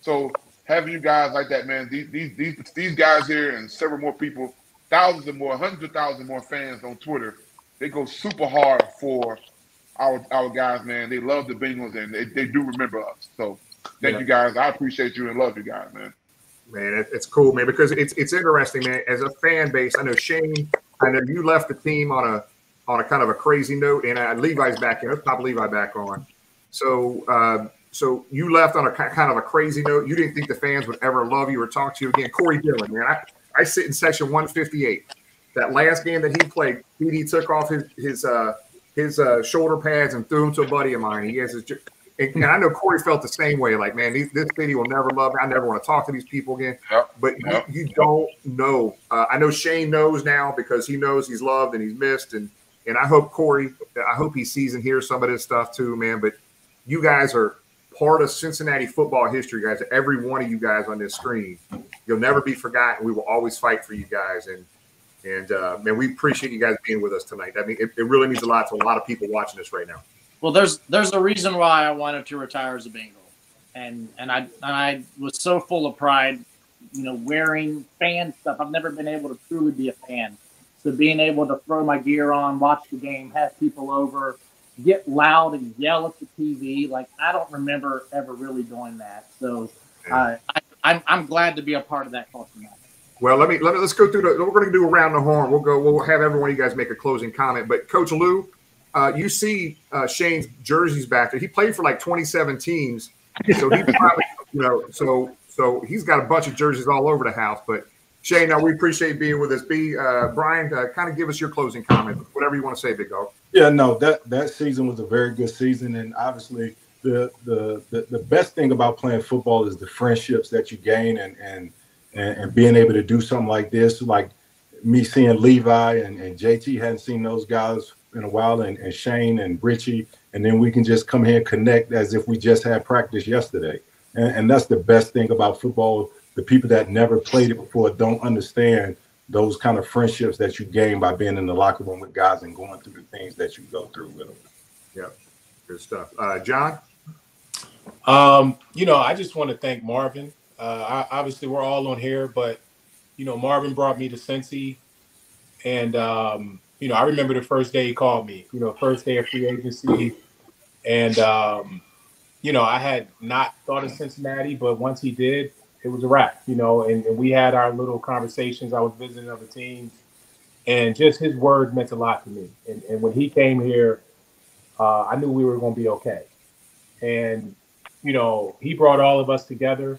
So having you guys like that, man, these these these, these guys here and several more people, thousands and more, hundreds of thousands more fans on Twitter, they go super hard for our our guys, man. They love the Bengals and they, they do remember us. So thank Yeah. you guys. I appreciate you and love you guys, man. Man, it's cool, man, because it's it's interesting, man. As a fan base, I know Shayne. I know you left the team on a on a kind of a crazy note, and uh, Levi's back in. Let's pop Levi back on. So, uh, so you left on a kind of a crazy note. You didn't think the fans would ever love you or talk to you again. Corey Dillon, man, I, I sit in section 158. That last game that he played, he took off his his uh, his uh, shoulder pads and threw them to a buddy of mine. He has his, and, I know Corey felt the same way. Like, man, these, this city will never love me. I never want to talk to these people again. Yep. But yep. You, you, don't know. Uh, I know Shayne knows now because he knows he's loved and he's missed, and and I hope Corey, I hope he sees and hears some of this stuff too, man. But you guys are part of Cincinnati football history, guys. Every one of you guys on this screen, you'll never be forgotten. We will always fight for you guys, and and uh, man, we appreciate you guys being with us tonight. I mean, it, it really means a lot to a lot of people watching this right now. Well, there's there's a reason why I wanted to retire as a Bengal, and and I and I was so full of pride, you know, wearing fan stuff. I've never been able to truly be a fan. So being able to throw my gear on, watch the game, have people over, get loud and yell at the TV. Like I don't remember ever really doing that. So uh, I, I'm I'm glad to be a part of that culture now. Well, let me let me let's go through the. We're going to do around the horn. We'll go. We'll have every one of you guys make a closing comment. But Coach Lou, uh, you see uh, Shayne's jerseys back there. He played for like 27 teams, so he probably you know so so he's got a bunch of jerseys all over the house. But Shayne, now we appreciate being with us. B, uh, Brian, uh, kind of give us your closing comment, whatever you want to say, Big Dog. Yeah, no, that that season was a very good season, and obviously the the the, the best thing about playing football is the friendships that you gain and and and, and being able to do something like this, like me seeing Levi and, and JT hadn't seen those guys in a while, and, and Shayne and Richie, and then we can just come here and connect as if we just had practice yesterday. And, and that's the best thing about football. The people that never played it before don't understand those kind of friendships that you gain by being in the locker room with guys and going through the things that you go through with them. Yep, good stuff. Uh, John. Um, you know, I just want to thank Marvin uh, I, obviously, we're all on here, but you know, Marvin brought me to Cincy, and um, you know, I remember the first day he called me. You know, first day of free agency, and um, you know, I had not thought of Cincinnati, but once he did, it was a wrap. You know, and, and we had our little conversations. I was visiting other teams, and just his word meant a lot to me. And, and when he came here, uh, I knew we were going to be okay. And you know, he brought all of us together.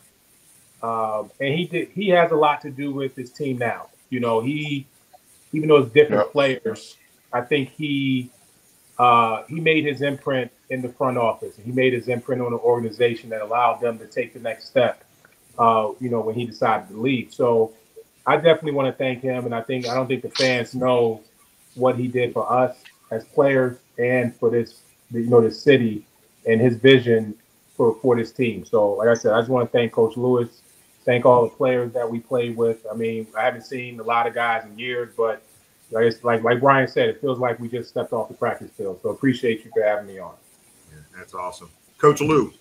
Um, and he did. He has a lot to do with his team now. You know, he even though it's different players, I think he uh, he made his imprint in the front office. He made his imprint on the organization that allowed them to take the next step. Uh, you know, when he decided to leave. So I definitely want to thank him, and I think I don't think the fans know what he did for us as players and for this, you know, this city and his vision for for this team. So, like I said, I just want to thank Coach Lewis thank all the players that we played with. I mean, I haven't seen a lot of guys in years, but like like like Brian said, it feels like we just stepped off the practice field. So appreciate you for having me on. Yeah, that's awesome, Coach Lou.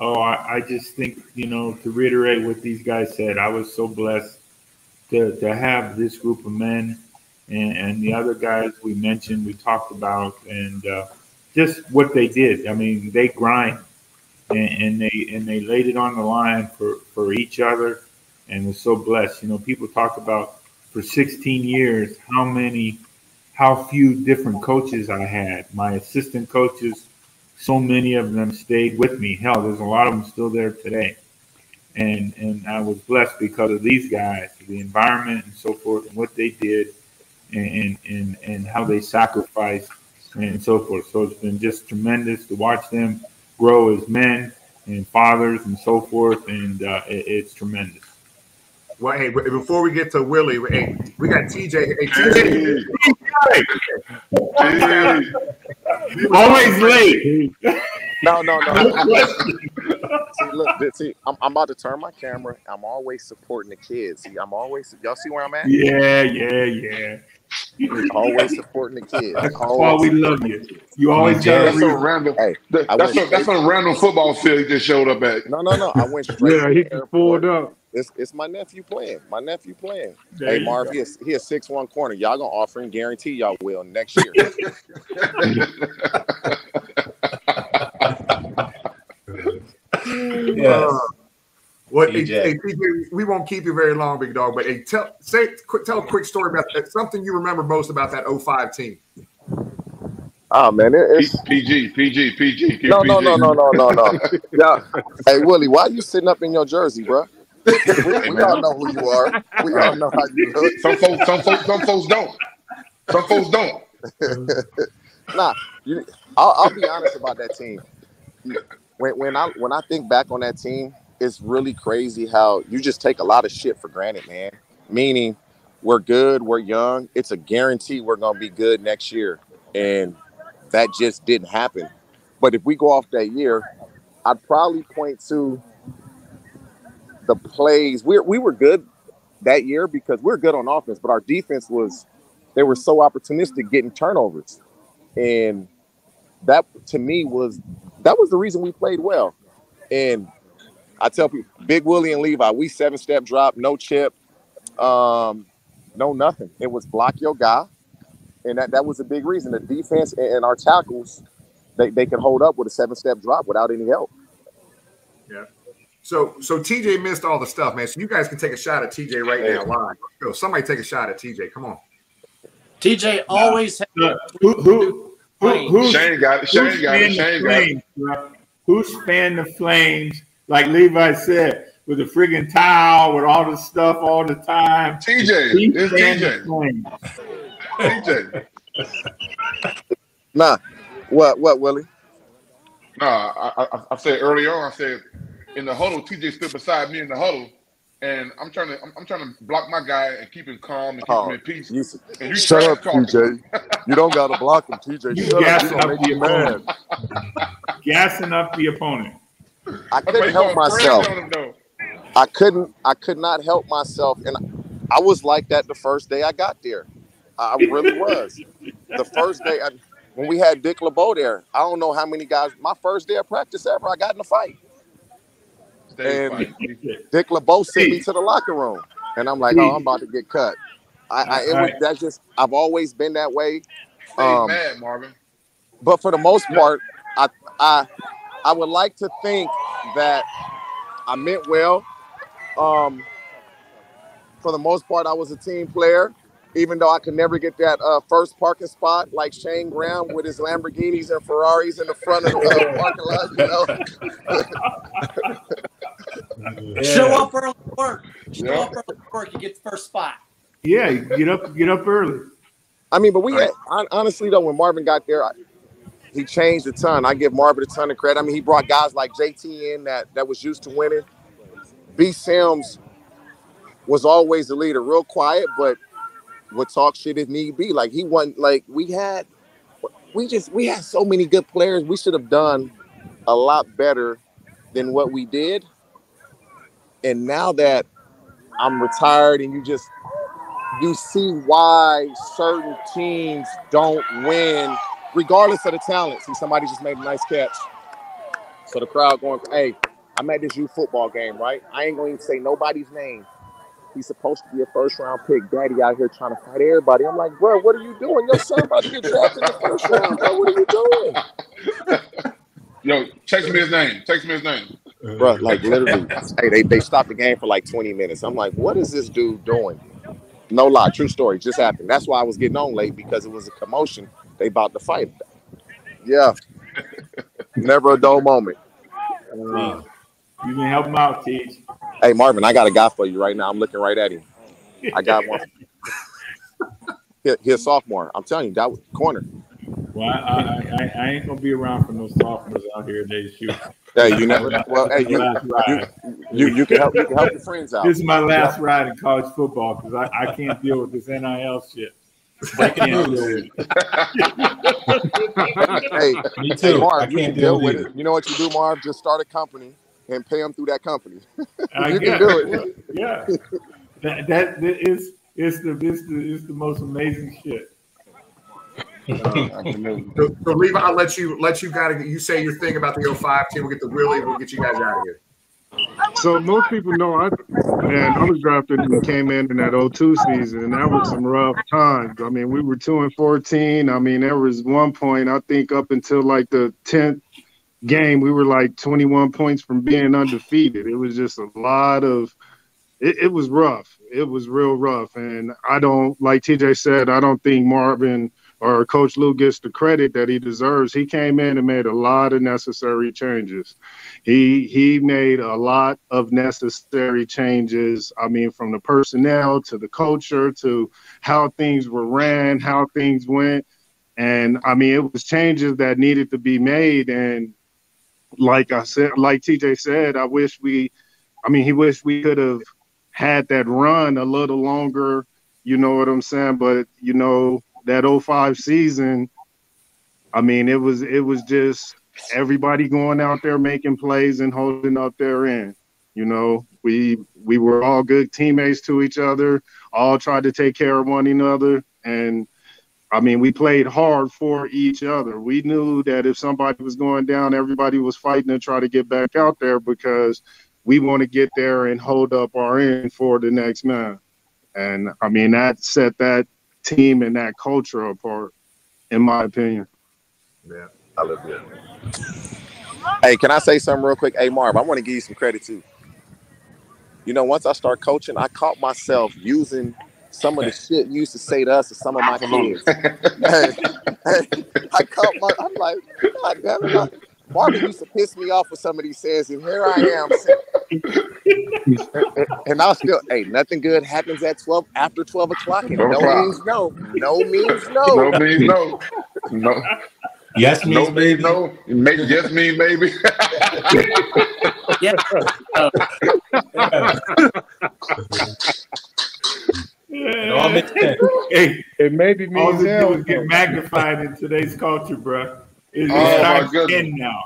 Oh, I, I just think you know to reiterate what these guys said. I was so blessed to to have this group of men and, and the other guys we mentioned, we talked about, and uh, just what they did. I mean, they grind and, and, they and they laid it on the line for for each other, and was so blessed. You know, people talk about for 16 years how many, how few different coaches I had. My assistant coaches, so many of them stayed with me. Hell, there's a lot of them still there today, and and I was blessed because of these guys, the environment and so forth, and what they did, and and and how they sacrificed and so forth. So it's been just tremendous to watch them grow as men and fathers and so forth, and uh, it, it's tremendous. Well, hey, before we get to Willie, hey, we got TJ. Hey, TJ. Always late. No, no, no. see, look, see, I'm, I'm, about to turn my camera. I'm always supporting the kids. See, I'm always, y'all see where I'm at? Yeah, yeah, yeah always supporting the kids. That's why we love you. You always got that's a random. Hey, that, that's, a, that's a random football field he just showed up at. No, no, no. I went straight. yeah, he just pulled up. It's, it's my nephew playing. My nephew playing. There hey, Marv, he is, he is six one corner. Y'all gonna offer him? guarantee y'all will next year. yes. Uh, what hey, hey, we won't keep you very long, big dog. But hey, tell say tell a quick story about that. Something you remember most about that 05 team. Oh man, it, it's PG, PG, PG. no, no, PG. no, no, no, no, no. yeah. Hey Willie, why are you sitting up in your jersey, bro? We, we all know who you are. We all know how you look. Some folks, some folks, some folks don't. Some folks don't. nah, you, I'll, I'll be honest about that team. When when I when I think back on that team, it's really crazy how you just take a lot of shit for granted, man. Meaning, we're good, we're young. It's a guarantee we're gonna be good next year, and that just didn't happen. But if we go off that year, I'd probably point to the plays. We we were good that year because we're good on offense, but our defense was they were so opportunistic getting turnovers. And that to me was that was the reason we played well. And I tell people, Big Willie and Levi, we seven step drop, no chip, um, no nothing. It was block your guy, and that, that was a big reason. The defense and, and our tackles, they, they could hold up with a seven step drop without any help. Yeah. So so TJ missed all the stuff, man. So you guys can take a shot at TJ right now live. Go. Somebody take a shot at TJ. Come on. TJ always had Uh, who who who who's, Shayne got it. Shayne who's got it. fanned the Shayne got it. flames, bro? Who's fanned the flames? Like Levi said, with the friggin' towel, with all the stuff all the time. TJ, He's it's TJ. TJ. Nah, what what Willie? Nah, I, I, I said early on. I said in the huddle, TJ stood beside me in the huddle, and I'm trying to I'm, I'm trying to block my guy and keep him calm and keep Oh, him in peace. you, and you shut up, talking. TJ. You don't gotta block him, TJ. You Shut up. gassing You up the me mad. opponent. Gassing up the opponent. I couldn't help myself. on him, though. I couldn't. I could not help myself, and I was like that the first day I got there. I really was. The first day I, when we had Dick LeBeau there, I don't know how many guys. My first day of practice ever, I got in a fight, Stay and. Dick LeBeau sent me to the locker room, and I'm like, oh, I'm about to get cut. I, I it was that's just I've always been that way. Um, mad, Marvin. but for the most part, I I I would like to think that I meant well. Um, for the most part, I was a team player, even though I could never get that uh, first parking spot like Shayne Graham with his Lamborghinis and Ferraris in the front of the uh, parking lot. You know, Show up early to work. Show up early to work. You get the first spot. Yeah, get up, get up early. I mean, but we had, honestly though, when Marvin got there, I, he changed a ton. I give Marvin a ton of credit. I mean, he brought guys like JT in that that was used to winning. B. Sims was always the leader, real quiet, but would talk shit if need be. Like he wasn't like we had, we just we had so many good players. We should have done a lot better than what we did. And now that I'm retired, and you just you see why certain teams don't win, regardless of the talent. See, somebody just made a nice catch. So the crowd going, hey, I'm at this youth football game, right? I ain't going to say nobody's name. He's supposed to be a first round pick. Daddy out here trying to fight everybody. I'm like, bro, what are you doing? Your son about to get drafted in the first round, bro. What are you doing? Yo, text me his name. Text me his name. Bro, like literally, hey, they, they stopped the game for like 20 minutes. I'm like, what is this dude doing? No lie, true story, just happened. That's why I was getting on late because it was a commotion. They about to fight. Yeah. Never a dull moment. You can help him out, Teach. Hey Marvin, I got a guy for you right now. I'm looking right at him. I got one. He- He's a sophomore. I'm telling you, that corner. Well, I, I, I, I ain't gonna be around for no sophomores out here. They shoot. Hey, you never. Well, hey, you, you, you, you can help. You can help your friends out. This is my last ride in college football because I, I can't deal with this NIL shit. I can't deal with it. hey, Me hey, too. I can't deal deal with with it. You know what you do, Marv? Just start a company and pay them through that company. I you can do it. it. Yeah, that, that that is it's the it's the it's the most amazing shit. So, so Levi, I'll let you let you gotta you say your thing about the 05 team. We'll get the Willie. We'll get you guys out of here. So most people know I man, I was drafted and came in in that 02 season, and that was some rough times. I mean, we were two and 14. I mean, there was one point I think up until like the 10th game, we were like 21 points from being undefeated. It was just a lot of it, it was rough. It was real rough. And I don't like TJ said, I don't think Marvin or Coach Lou gets the credit that he deserves. He came in and made a lot of necessary changes. He he made a lot of necessary changes. I mean, from the personnel to the culture to how things were ran, how things went. And I mean, it was changes that needed to be made. And like I said, like TJ said, I wish we, I mean, he wished we could have had that run a little longer. You know what I'm saying? But you know that 05 season, I mean, it was it was just everybody going out there making plays and holding up their end. You know, we we were all good teammates to each other, all tried to take care of one another, and I mean, we played hard for each other. We knew that if somebody was going down, everybody was fighting to try to get back out there because we want to get there and hold up our end for the next man. And I mean, that set that team and that culture apart, in my opinion. Yeah, I love it. Hey, can I say something real quick? Hey, Marv, I want to give you some credit too. You know, once I start coaching, I caught myself using some of the shit you used to say to us to some of my kids. hey, hey, I caught my, I'm like, God damn it. Marvin used to piss me off with some of these sayings, and here I am. and, and I'll still, hey, nothing good happens at 12 after 12 o'clock. And no means no. No means no. No means no. No. Yes means no, maybe. No. Make, yes means maybe. yeah. Hey, it maybe all means this hell. do is get magnified in today's culture, bro. It's Oh, my times goodness. 10 now.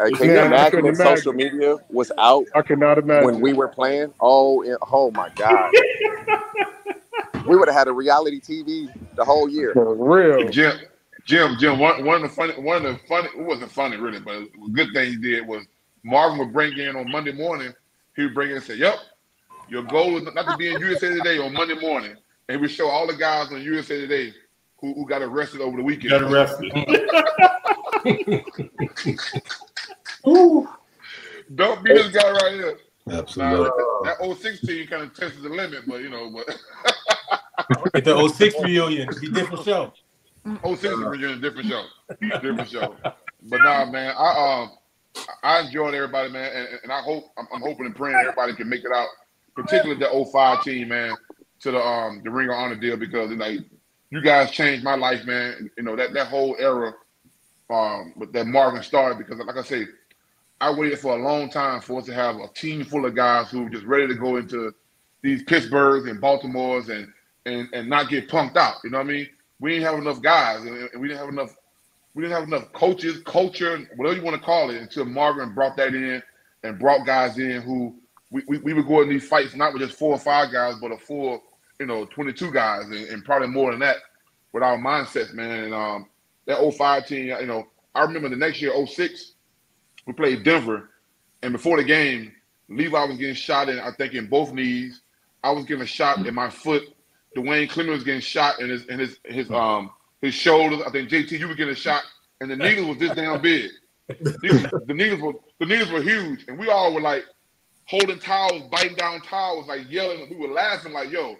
Hey, It's can you not- I imagine couldn't social media was out I cannot imagine. when we were playing? Oh, it- oh my God. we would have had a reality TV the whole year. For real. Jim, Jim, Jim. One, one of the funny, one of the funny. It wasn't funny really, but a good thing he did was Marvin would bring in on Monday morning. He would bring in and say, "Yep, your goal is not to be in USA Today on Monday morning," and we show all the guys on USA Today who, who got arrested over the weekend. Got arrested. Don't be this guy right here. Absolutely. Now, that, that 06 team kind of tested the limit, but you know, but Get the 06 reunion. Be different show. 06 is a different show, different show. But nah, man, I um, I enjoyed everybody, man, and, and I hope I'm, I'm hoping and praying everybody can make it out, particularly the 05 team, man, to the um the Ring of Honor deal because like you guys changed my life, man. You know that that whole era, um, with that Marvin started because like I say, I waited for a long time for us to have a team full of guys who were just ready to go into these Pittsburghs and Baltimores and and and not get punked out. You know what I mean? We didn't have enough guys, and we didn't have enough. We didn't have enough coaches, culture, whatever you want to call it, until Marvin brought that in and brought guys in who we, we, we would these fights not with just four or five guys, but a full, you know, 22 guys and, and probably more than that with our mindsets, man. And um, that 05 team, you know, I remember the next year, 06, we played Denver, and before the game, Levi was getting shot in, I think, in both knees. I was getting a shot in my foot. Duane Clemons was getting shot in his in his his um his shoulders. I think JT, you were getting a shot, and the needles was this damn big. The needles were the needles were huge, and we all were like holding towels, biting down towels, like yelling. We were laughing, like, "Yo,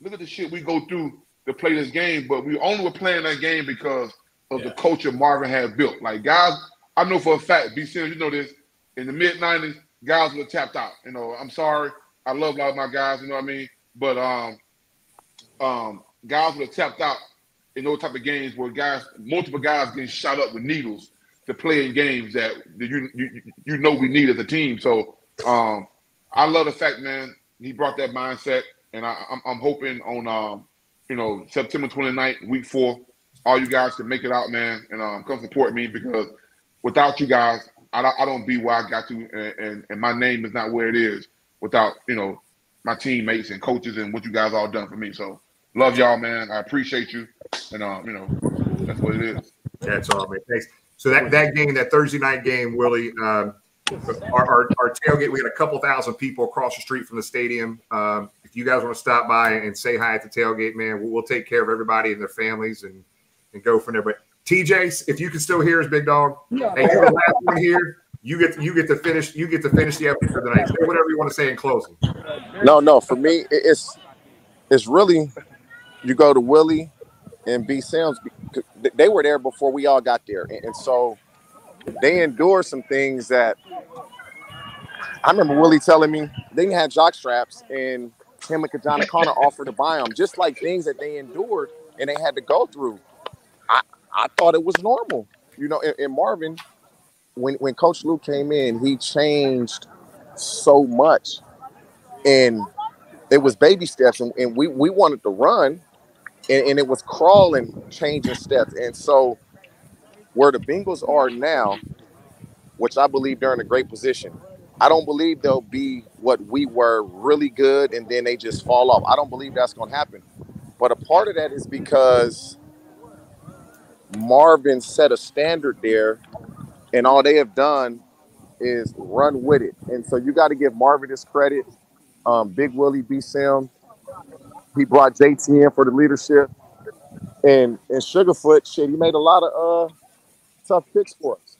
look at the shit we go through to play this game." But we only were playing that game because of the culture Marvin had built. Like guys, I know for a fact, B. Simmons, you know this. In the mid '90s, guys were tapped out. You know, I'm sorry, I love a lot of my guys. You know what I mean? But um, um, guys would have tapped out in those type of games where guys, multiple guys getting shot up with needles to play in games that that you you, you know we need as a team. So um, I love the fact, man, he brought that mindset, and I, I'm, I'm hoping on um, you know September 29th, week four, all you guys can make it out, man, and um, come support me because without you guys, I, don't- I don't be where I got to, and, and and my name is not where it is without you know my teammates and coaches and what you guys all done for me. So love y'all, man. I appreciate you, and um, you know that's what it is. That's all, man. Thanks. So that that game, that Thursday night game, Willie, um, our, our, our tailgate, we had a couple thousand people across the street from the stadium. Um, if you guys want to stop by and say hi at the tailgate, man, we'll, we'll take care of everybody and their families and and go from there. But TJ, if you can still hear us, big dog, yeah. hey, you're the last one here. You get to, you get to finish you get to finish the episode tonight. Say whatever you want to say in closing. No, no, for me, it's it's really you go to Willie and B Sims. They were there before we all got there, and, and so they endured some things that I remember Willie telling me they have jock straps, and him and Kijana Carter offered to buy them, just like things that they endured and they had to go through. I, I thought it was normal, you know. And, and Marvin, when when Coach Lou came in, he changed so much, and it was baby steps, and, and we we wanted to run, and, and it was crawling, changing steps, and so where the Bengals are now, which I believe they're in a great position. I don't believe they'll be what we were really good and then they just fall off. I don't believe that's going to happen. But a part of that is because Marvin set a standard there and all they have done is run with it. And so you got to give Marvin his credit. Um, Big Willie B. Sim, he brought JT in for the leadership. And and Sugarfoot, shit, he made a lot of uh, tough picks for us.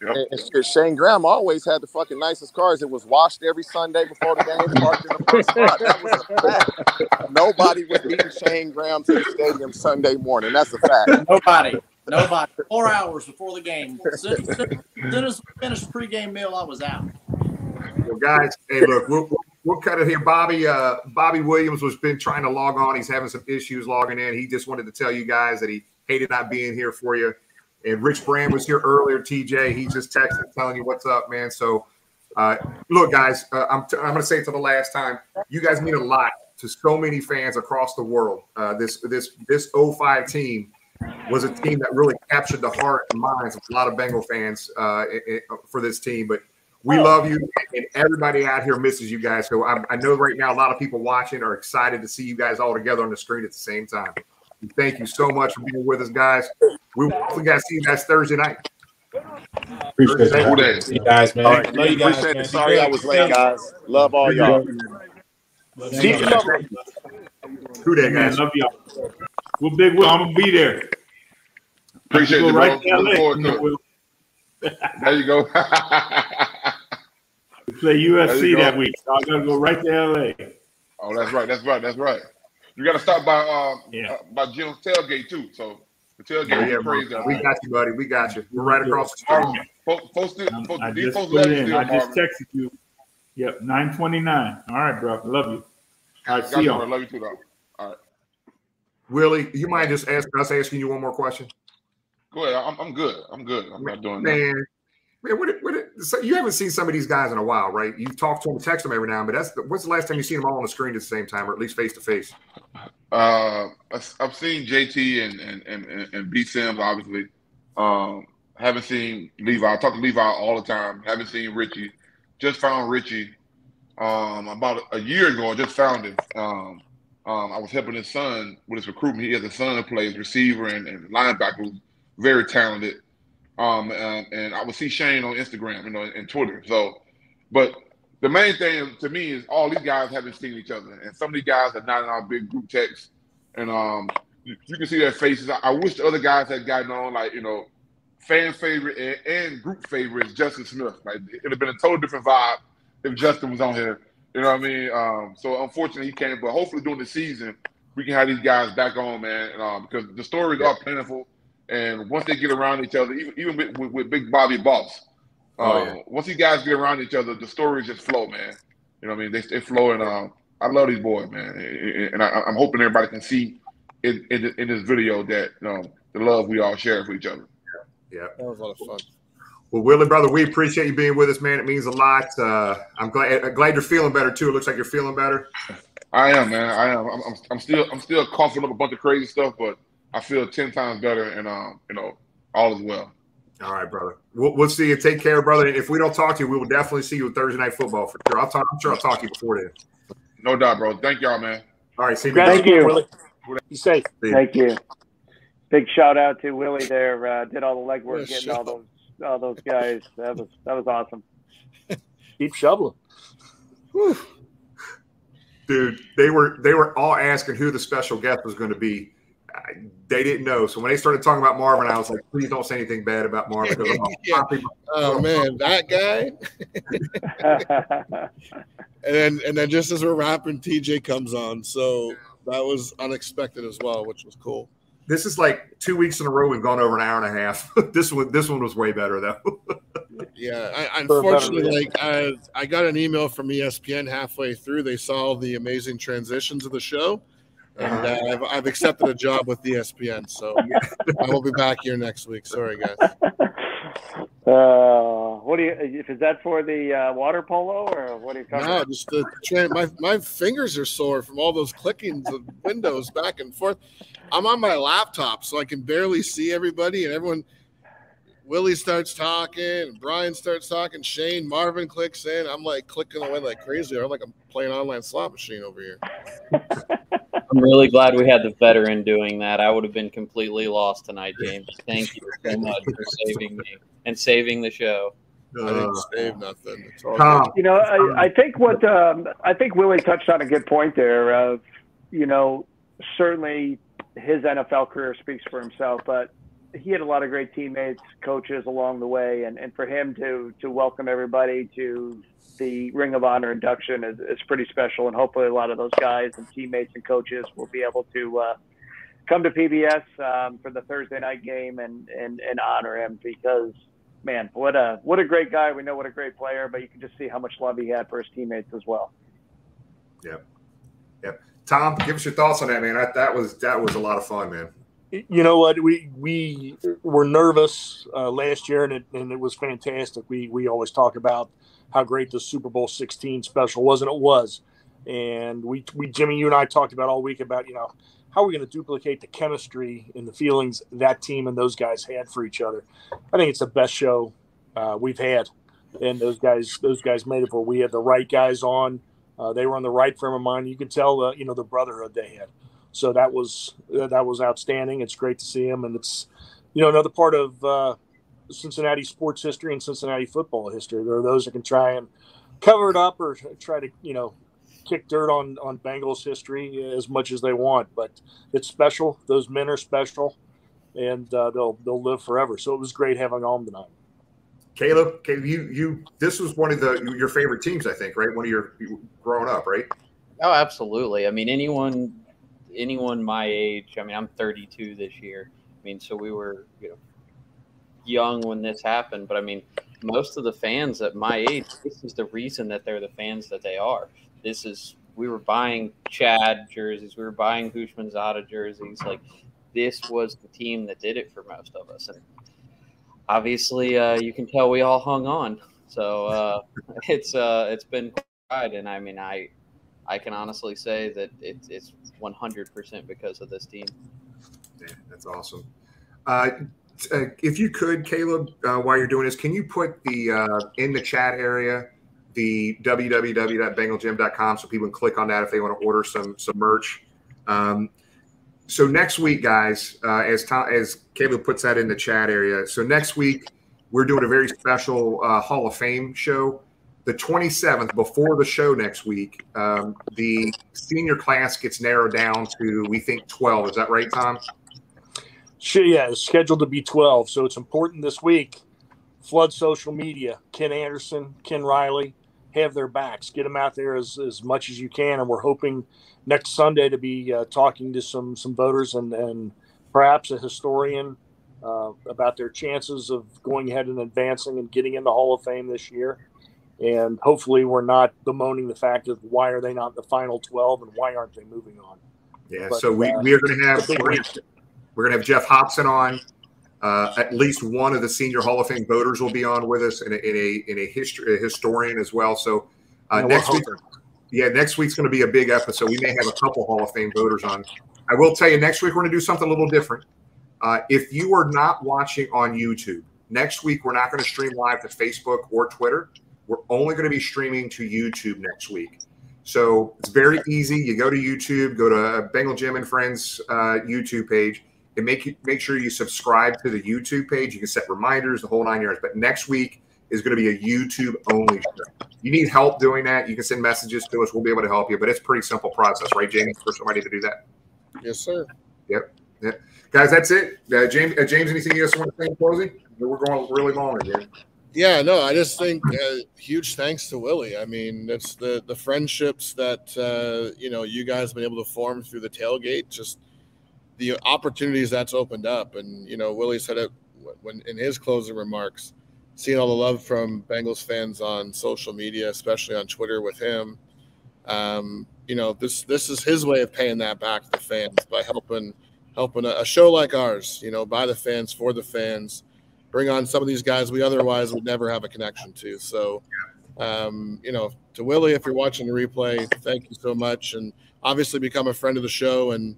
Yep. And, and Shayne Graham always had the fucking nicest cars. It was washed every Sunday before the game, parked in the first spot. That was a fact. Nobody was beating Shayne Graham to the stadium Sunday morning. That's a fact. Nobody. Nobody. Four hours before the game. As soon as we finished pregame meal, I was out. Well, guys, hey, look, we'll, we'll cut it here. Bobby, uh, Bobby Williams was been trying to log on. He's having some issues logging in. He just wanted to tell you guys that he hated not being here for you. And Rich Braham was here earlier. TJ, he just texted telling you what's up, man. So, uh, look, guys, uh, I'm, t- I'm going to say it to the last time. You guys mean a lot to so many fans across the world. Uh, this this this 05 team was a team that really captured the heart and minds of a lot of Bengal fans uh, for this team. But we love you, and everybody out here misses you guys. So I, I know right now a lot of people watching are excited to see you guys all together on the screen at the same time. Thank you so much for being with us, guys. We hopefully got to see you guys Thursday night. Appreciate it. See you guys, man. Right. Love you guys, man. Sorry I was late, guys. Love all y'all. See you Who that, guys? Love y'all. Well, Big Will, I'm gonna be there. Appreciate you, right bro. Look forward to it. There you go. we play UFC that week, so I gotta go right to LA. Oh, that's right. That's right. That's right. You got to stop by um yeah. uh, by Jim's tailgate too. So the tailgate yeah, yeah crazy. We got you, buddy. We got you. We're right across the street. Post, it. Post, I just put in. I just texted you. Yep, nine twenty nine. All right, bro. Love you. All right, see you. Love you too, though. All right. Willie, you mind just ask us asking you one more question? Go ahead. I'm, I'm good. I'm good. I'm not doing man, that. Man, what, what, so you haven't seen some of these guys in a while, right? You've talked to them, text them every now and then, but that's what's the last time you've seen them all on the screen at the same time, or at least face to face? Uh, I've seen JT and and and, and B Sims obviously. Um, haven't seen Levi. I talk to Levi all the time. Haven't seen Richie. Just found Richie um, about a year ago. I just found him. Um, um, I was helping his son with his recruitment. He has a son that plays receiver and, and linebacker, very talented. Um, and, and I would see Shayne on Instagram, you know, and Twitter. So, but the main thing to me is all these guys haven't seen each other, and some of these guys are not in our big group text, and um, you, you can see their faces. I, I, wish the other guys had gotten on, like you know, fan favorite and, and group favorite Justin Smith. Like it'd have been a total different vibe if Justin was on here. You know what I mean? Um, so unfortunately he can't, but hopefully during the season we can have these guys back on, man, um, because the stories are plentiful. And once they get around each other, even, even with, with, with Big Bobby Boss, oh, uh, yeah. once these guys get around each other, the stories just flow, man. You know what I mean? They, they flow, and um, I love these boys, man. And I, am hoping everybody can see in, in, in, this video that you know, the love we all share for each other. Yeah, that was a lot of fun. Well, Willie, brother, we appreciate you being with us, man. It means a lot. Uh, I'm glad glad you're feeling better too. It looks like you're feeling better. I am, man. I am. I'm, I'm, I'm still I'm still coughing up a bunch of crazy stuff, but I feel ten times better, and um, you know, all is well. All right, brother. We'll, we'll see you. Take care, brother. And if we don't talk to you, we will definitely see you at Thursday night football for sure. I'll talk. I'm sure I'll talk to you before then. No doubt, bro. Thank y'all, man. All right. See you. Thank you. Willie. You safe. Thank you. Big shout out to Willie there. Uh, did all the legwork, getting all those all those guys. That was that was awesome. Keep shoveling. Whew. Dude, they were they were all asking who the special guest was going to be they didn't know. So when they started talking about Marvin, I was like, please don't say anything bad about Marvin. yeah. Oh man, that guy. and then and then just as we're wrapping, TJ comes on. So that was unexpected as well, which was cool. This is like two weeks in a row we've gone over an hour and a half. this one this one was way better though. yeah, I, unfortunately, like I, I got an email from ESPN halfway through. They saw the amazing transitions of the show and uh, I've, I've accepted a job with ESPN, so I will be back here next week. Sorry, guys. Uh, what do you? Is that for the uh, water polo or what are you talking? About? No, just the train. My my fingers are sore from all those clickings of windows back and forth. I'm on my laptop, so I can barely see everybody, and everyone. Willie starts talking, Brian starts talking, Shayne, Marvin clicks in. I'm like clicking away like crazy. I'm like I'm playing online slot machine over here. I'm really glad we had the veteran doing that. I would have been completely lost tonight, James. Thank you so much for saving me and saving the show. I didn't save nothing. You know, I, I think what um, I think Willie touched on a good point there. Of you know, certainly his NFL career speaks for himself, but he had a lot of great teammates, coaches along the way, and, and for him to to welcome everybody to the Ring of Honor induction is, is pretty special, and hopefully a lot of those guys and teammates and coaches will be able to uh, come to PBS um, for the Thursday night game and, and and honor him because man, what a what a great guy. We know what a great player, but you can just see how much love he had for his teammates as well. Yep. Yep. Tom, give us your thoughts on that, man. That, that was that was a lot of fun, man you know what? We we were nervous uh, last year and it, and it was fantastic. We we always talk about how great the super bowl 16 special was and it was. And we we jimmy you and i talked about all week about you know how are we going to duplicate the chemistry and the feelings that team and those guys had for each other? I think it's the best show uh, we've had. And those guys those guys made it we had the right guys on. Uh, they were on the right frame of mind. You could tell uh, you know the brotherhood they had so that was that was outstanding. It's great to see him, and it's you know another part of uh, Cincinnati sports history and Cincinnati football history. There are those that can try and cover it up or try to you know kick dirt on on Bengals history as much as they want, but it's special. Those men are special, and uh, they'll they'll live forever. So it was great having on tonight. Caleb, Caleb, you you this was one of the your favorite teams, I think, right? One of your growing up, right? Oh, absolutely. I mean, anyone anyone my age, I mean, I'm 32 this year. I mean, so we were, you know, young when this happened, but I mean, most of the fans at my age, this is the reason that they're the fans that they are. This is we were buying Chad jerseys, we were buying Houshmandzadeh jerseys. Like this was the team that did it for most of us, and obviously, uh, you can tell we all hung on. So uh, it's uh, it's been pride, and I mean, I I can honestly say that it's it's 100% because of this team. Yeah, that's awesome. Uh, uh, if you could, Caleb, uh, while you're doing this, can you put the uh, in the chat area the www.bengaljim.com so people can click on that if they want to order some some merch. Um, so next week, guys, uh, as Tom, as Caleb puts that in the chat area. So next week we're doing a very special uh, Hall of Fame show the 27th, before the show next week, um, the senior class gets narrowed down to, we think, 12. Is that right, Tom? Sure, yeah, it's scheduled to be 12. So it's important this week. Flood social media. Ken Anderson, Ken Riley have their backs. Get them out there as, as much as you can. And we're hoping next Sunday to be uh, talking to some, some voters and, and perhaps a historian uh, about their chances of going ahead and advancing and getting in the Hall of Fame this year and hopefully we're not bemoaning the fact of why are they not in the final 12 and why aren't they moving on? Yeah but, so we, uh, we are going to have we're going to have Geoff Hobson on. Uh, at least one of the senior hall of fame voters will be on with us and a, in a, in a, history, a historian as well. So uh, next week yeah next week's going to be a big episode. We may have a couple hall of fame voters on. I will tell you next week we're going to do something a little different. Uh, if you are not watching on youtube next week we're not going to stream live to facebook or twitter we're only going to be streaming to YouTube next week. So it's very easy. You go to YouTube, go to Bengal Jim and Friends uh, YouTube page, and make make sure you subscribe to the YouTube page. You can set reminders, the whole nine yards. But next week is going to be a YouTube only show. You need help doing that? You can send messages to us. We'll be able to help you. But it's a pretty simple process, right, James, for somebody to do that? Yes, sir. Yep. Yeah. Guys, that's it. Uh, James, uh, James, anything you guys want to say in closing? We're going really long again. Yeah, no, I just think uh, huge thanks to Willie. I mean, it's the the friendships that uh, you know you guys have been able to form through the tailgate. Just the opportunities that's opened up, and you know, Willie said it when in his closing remarks. Seeing all the love from Bengals fans on social media, especially on Twitter with him, um, you know, this this is his way of paying that back to the fans by helping helping a, a show like ours, you know, by the fans for the fans bring on some of these guys we otherwise would never have a connection to. So, um, you know, to Willie, if you're watching the replay, thank you so much, and obviously become a friend of the show. And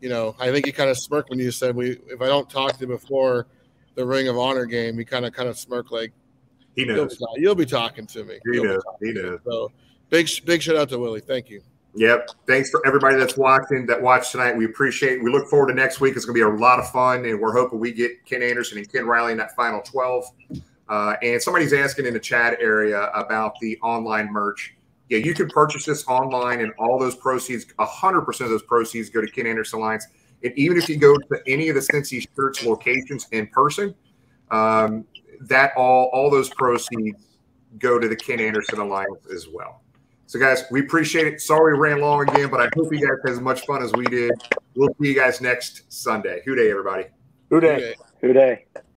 you know, I think he kind of smirked when you said we if I don't talk to you before the Ring of Honor game, he kind of kind of smirked like he knows you'll be, you'll be talking to me. He You'll knows. He knows. So big big shout out to Willie. Thank you. Yep. Thanks for everybody that's watching, that watched tonight. We appreciate it. We look forward to next week. It's going to be a lot of fun, and we're hoping we get Ken Anderson and Ken Riley in that final 12. Uh, and somebody's asking in the chat area about the online merch. Yeah, you can purchase this online, and all those proceeds, 100% of those proceeds go to Ken Anderson Alliance. And even if you go to any of the Cincy Shirts locations in person, um, that all all those proceeds go to the Ken Anderson Alliance as well. So, guys, we appreciate it. Sorry we ran long again, but I hope you guys had as much fun as we did. We'll see you guys next Sunday. Who Dey, everybody? Who Dey? Who Dey?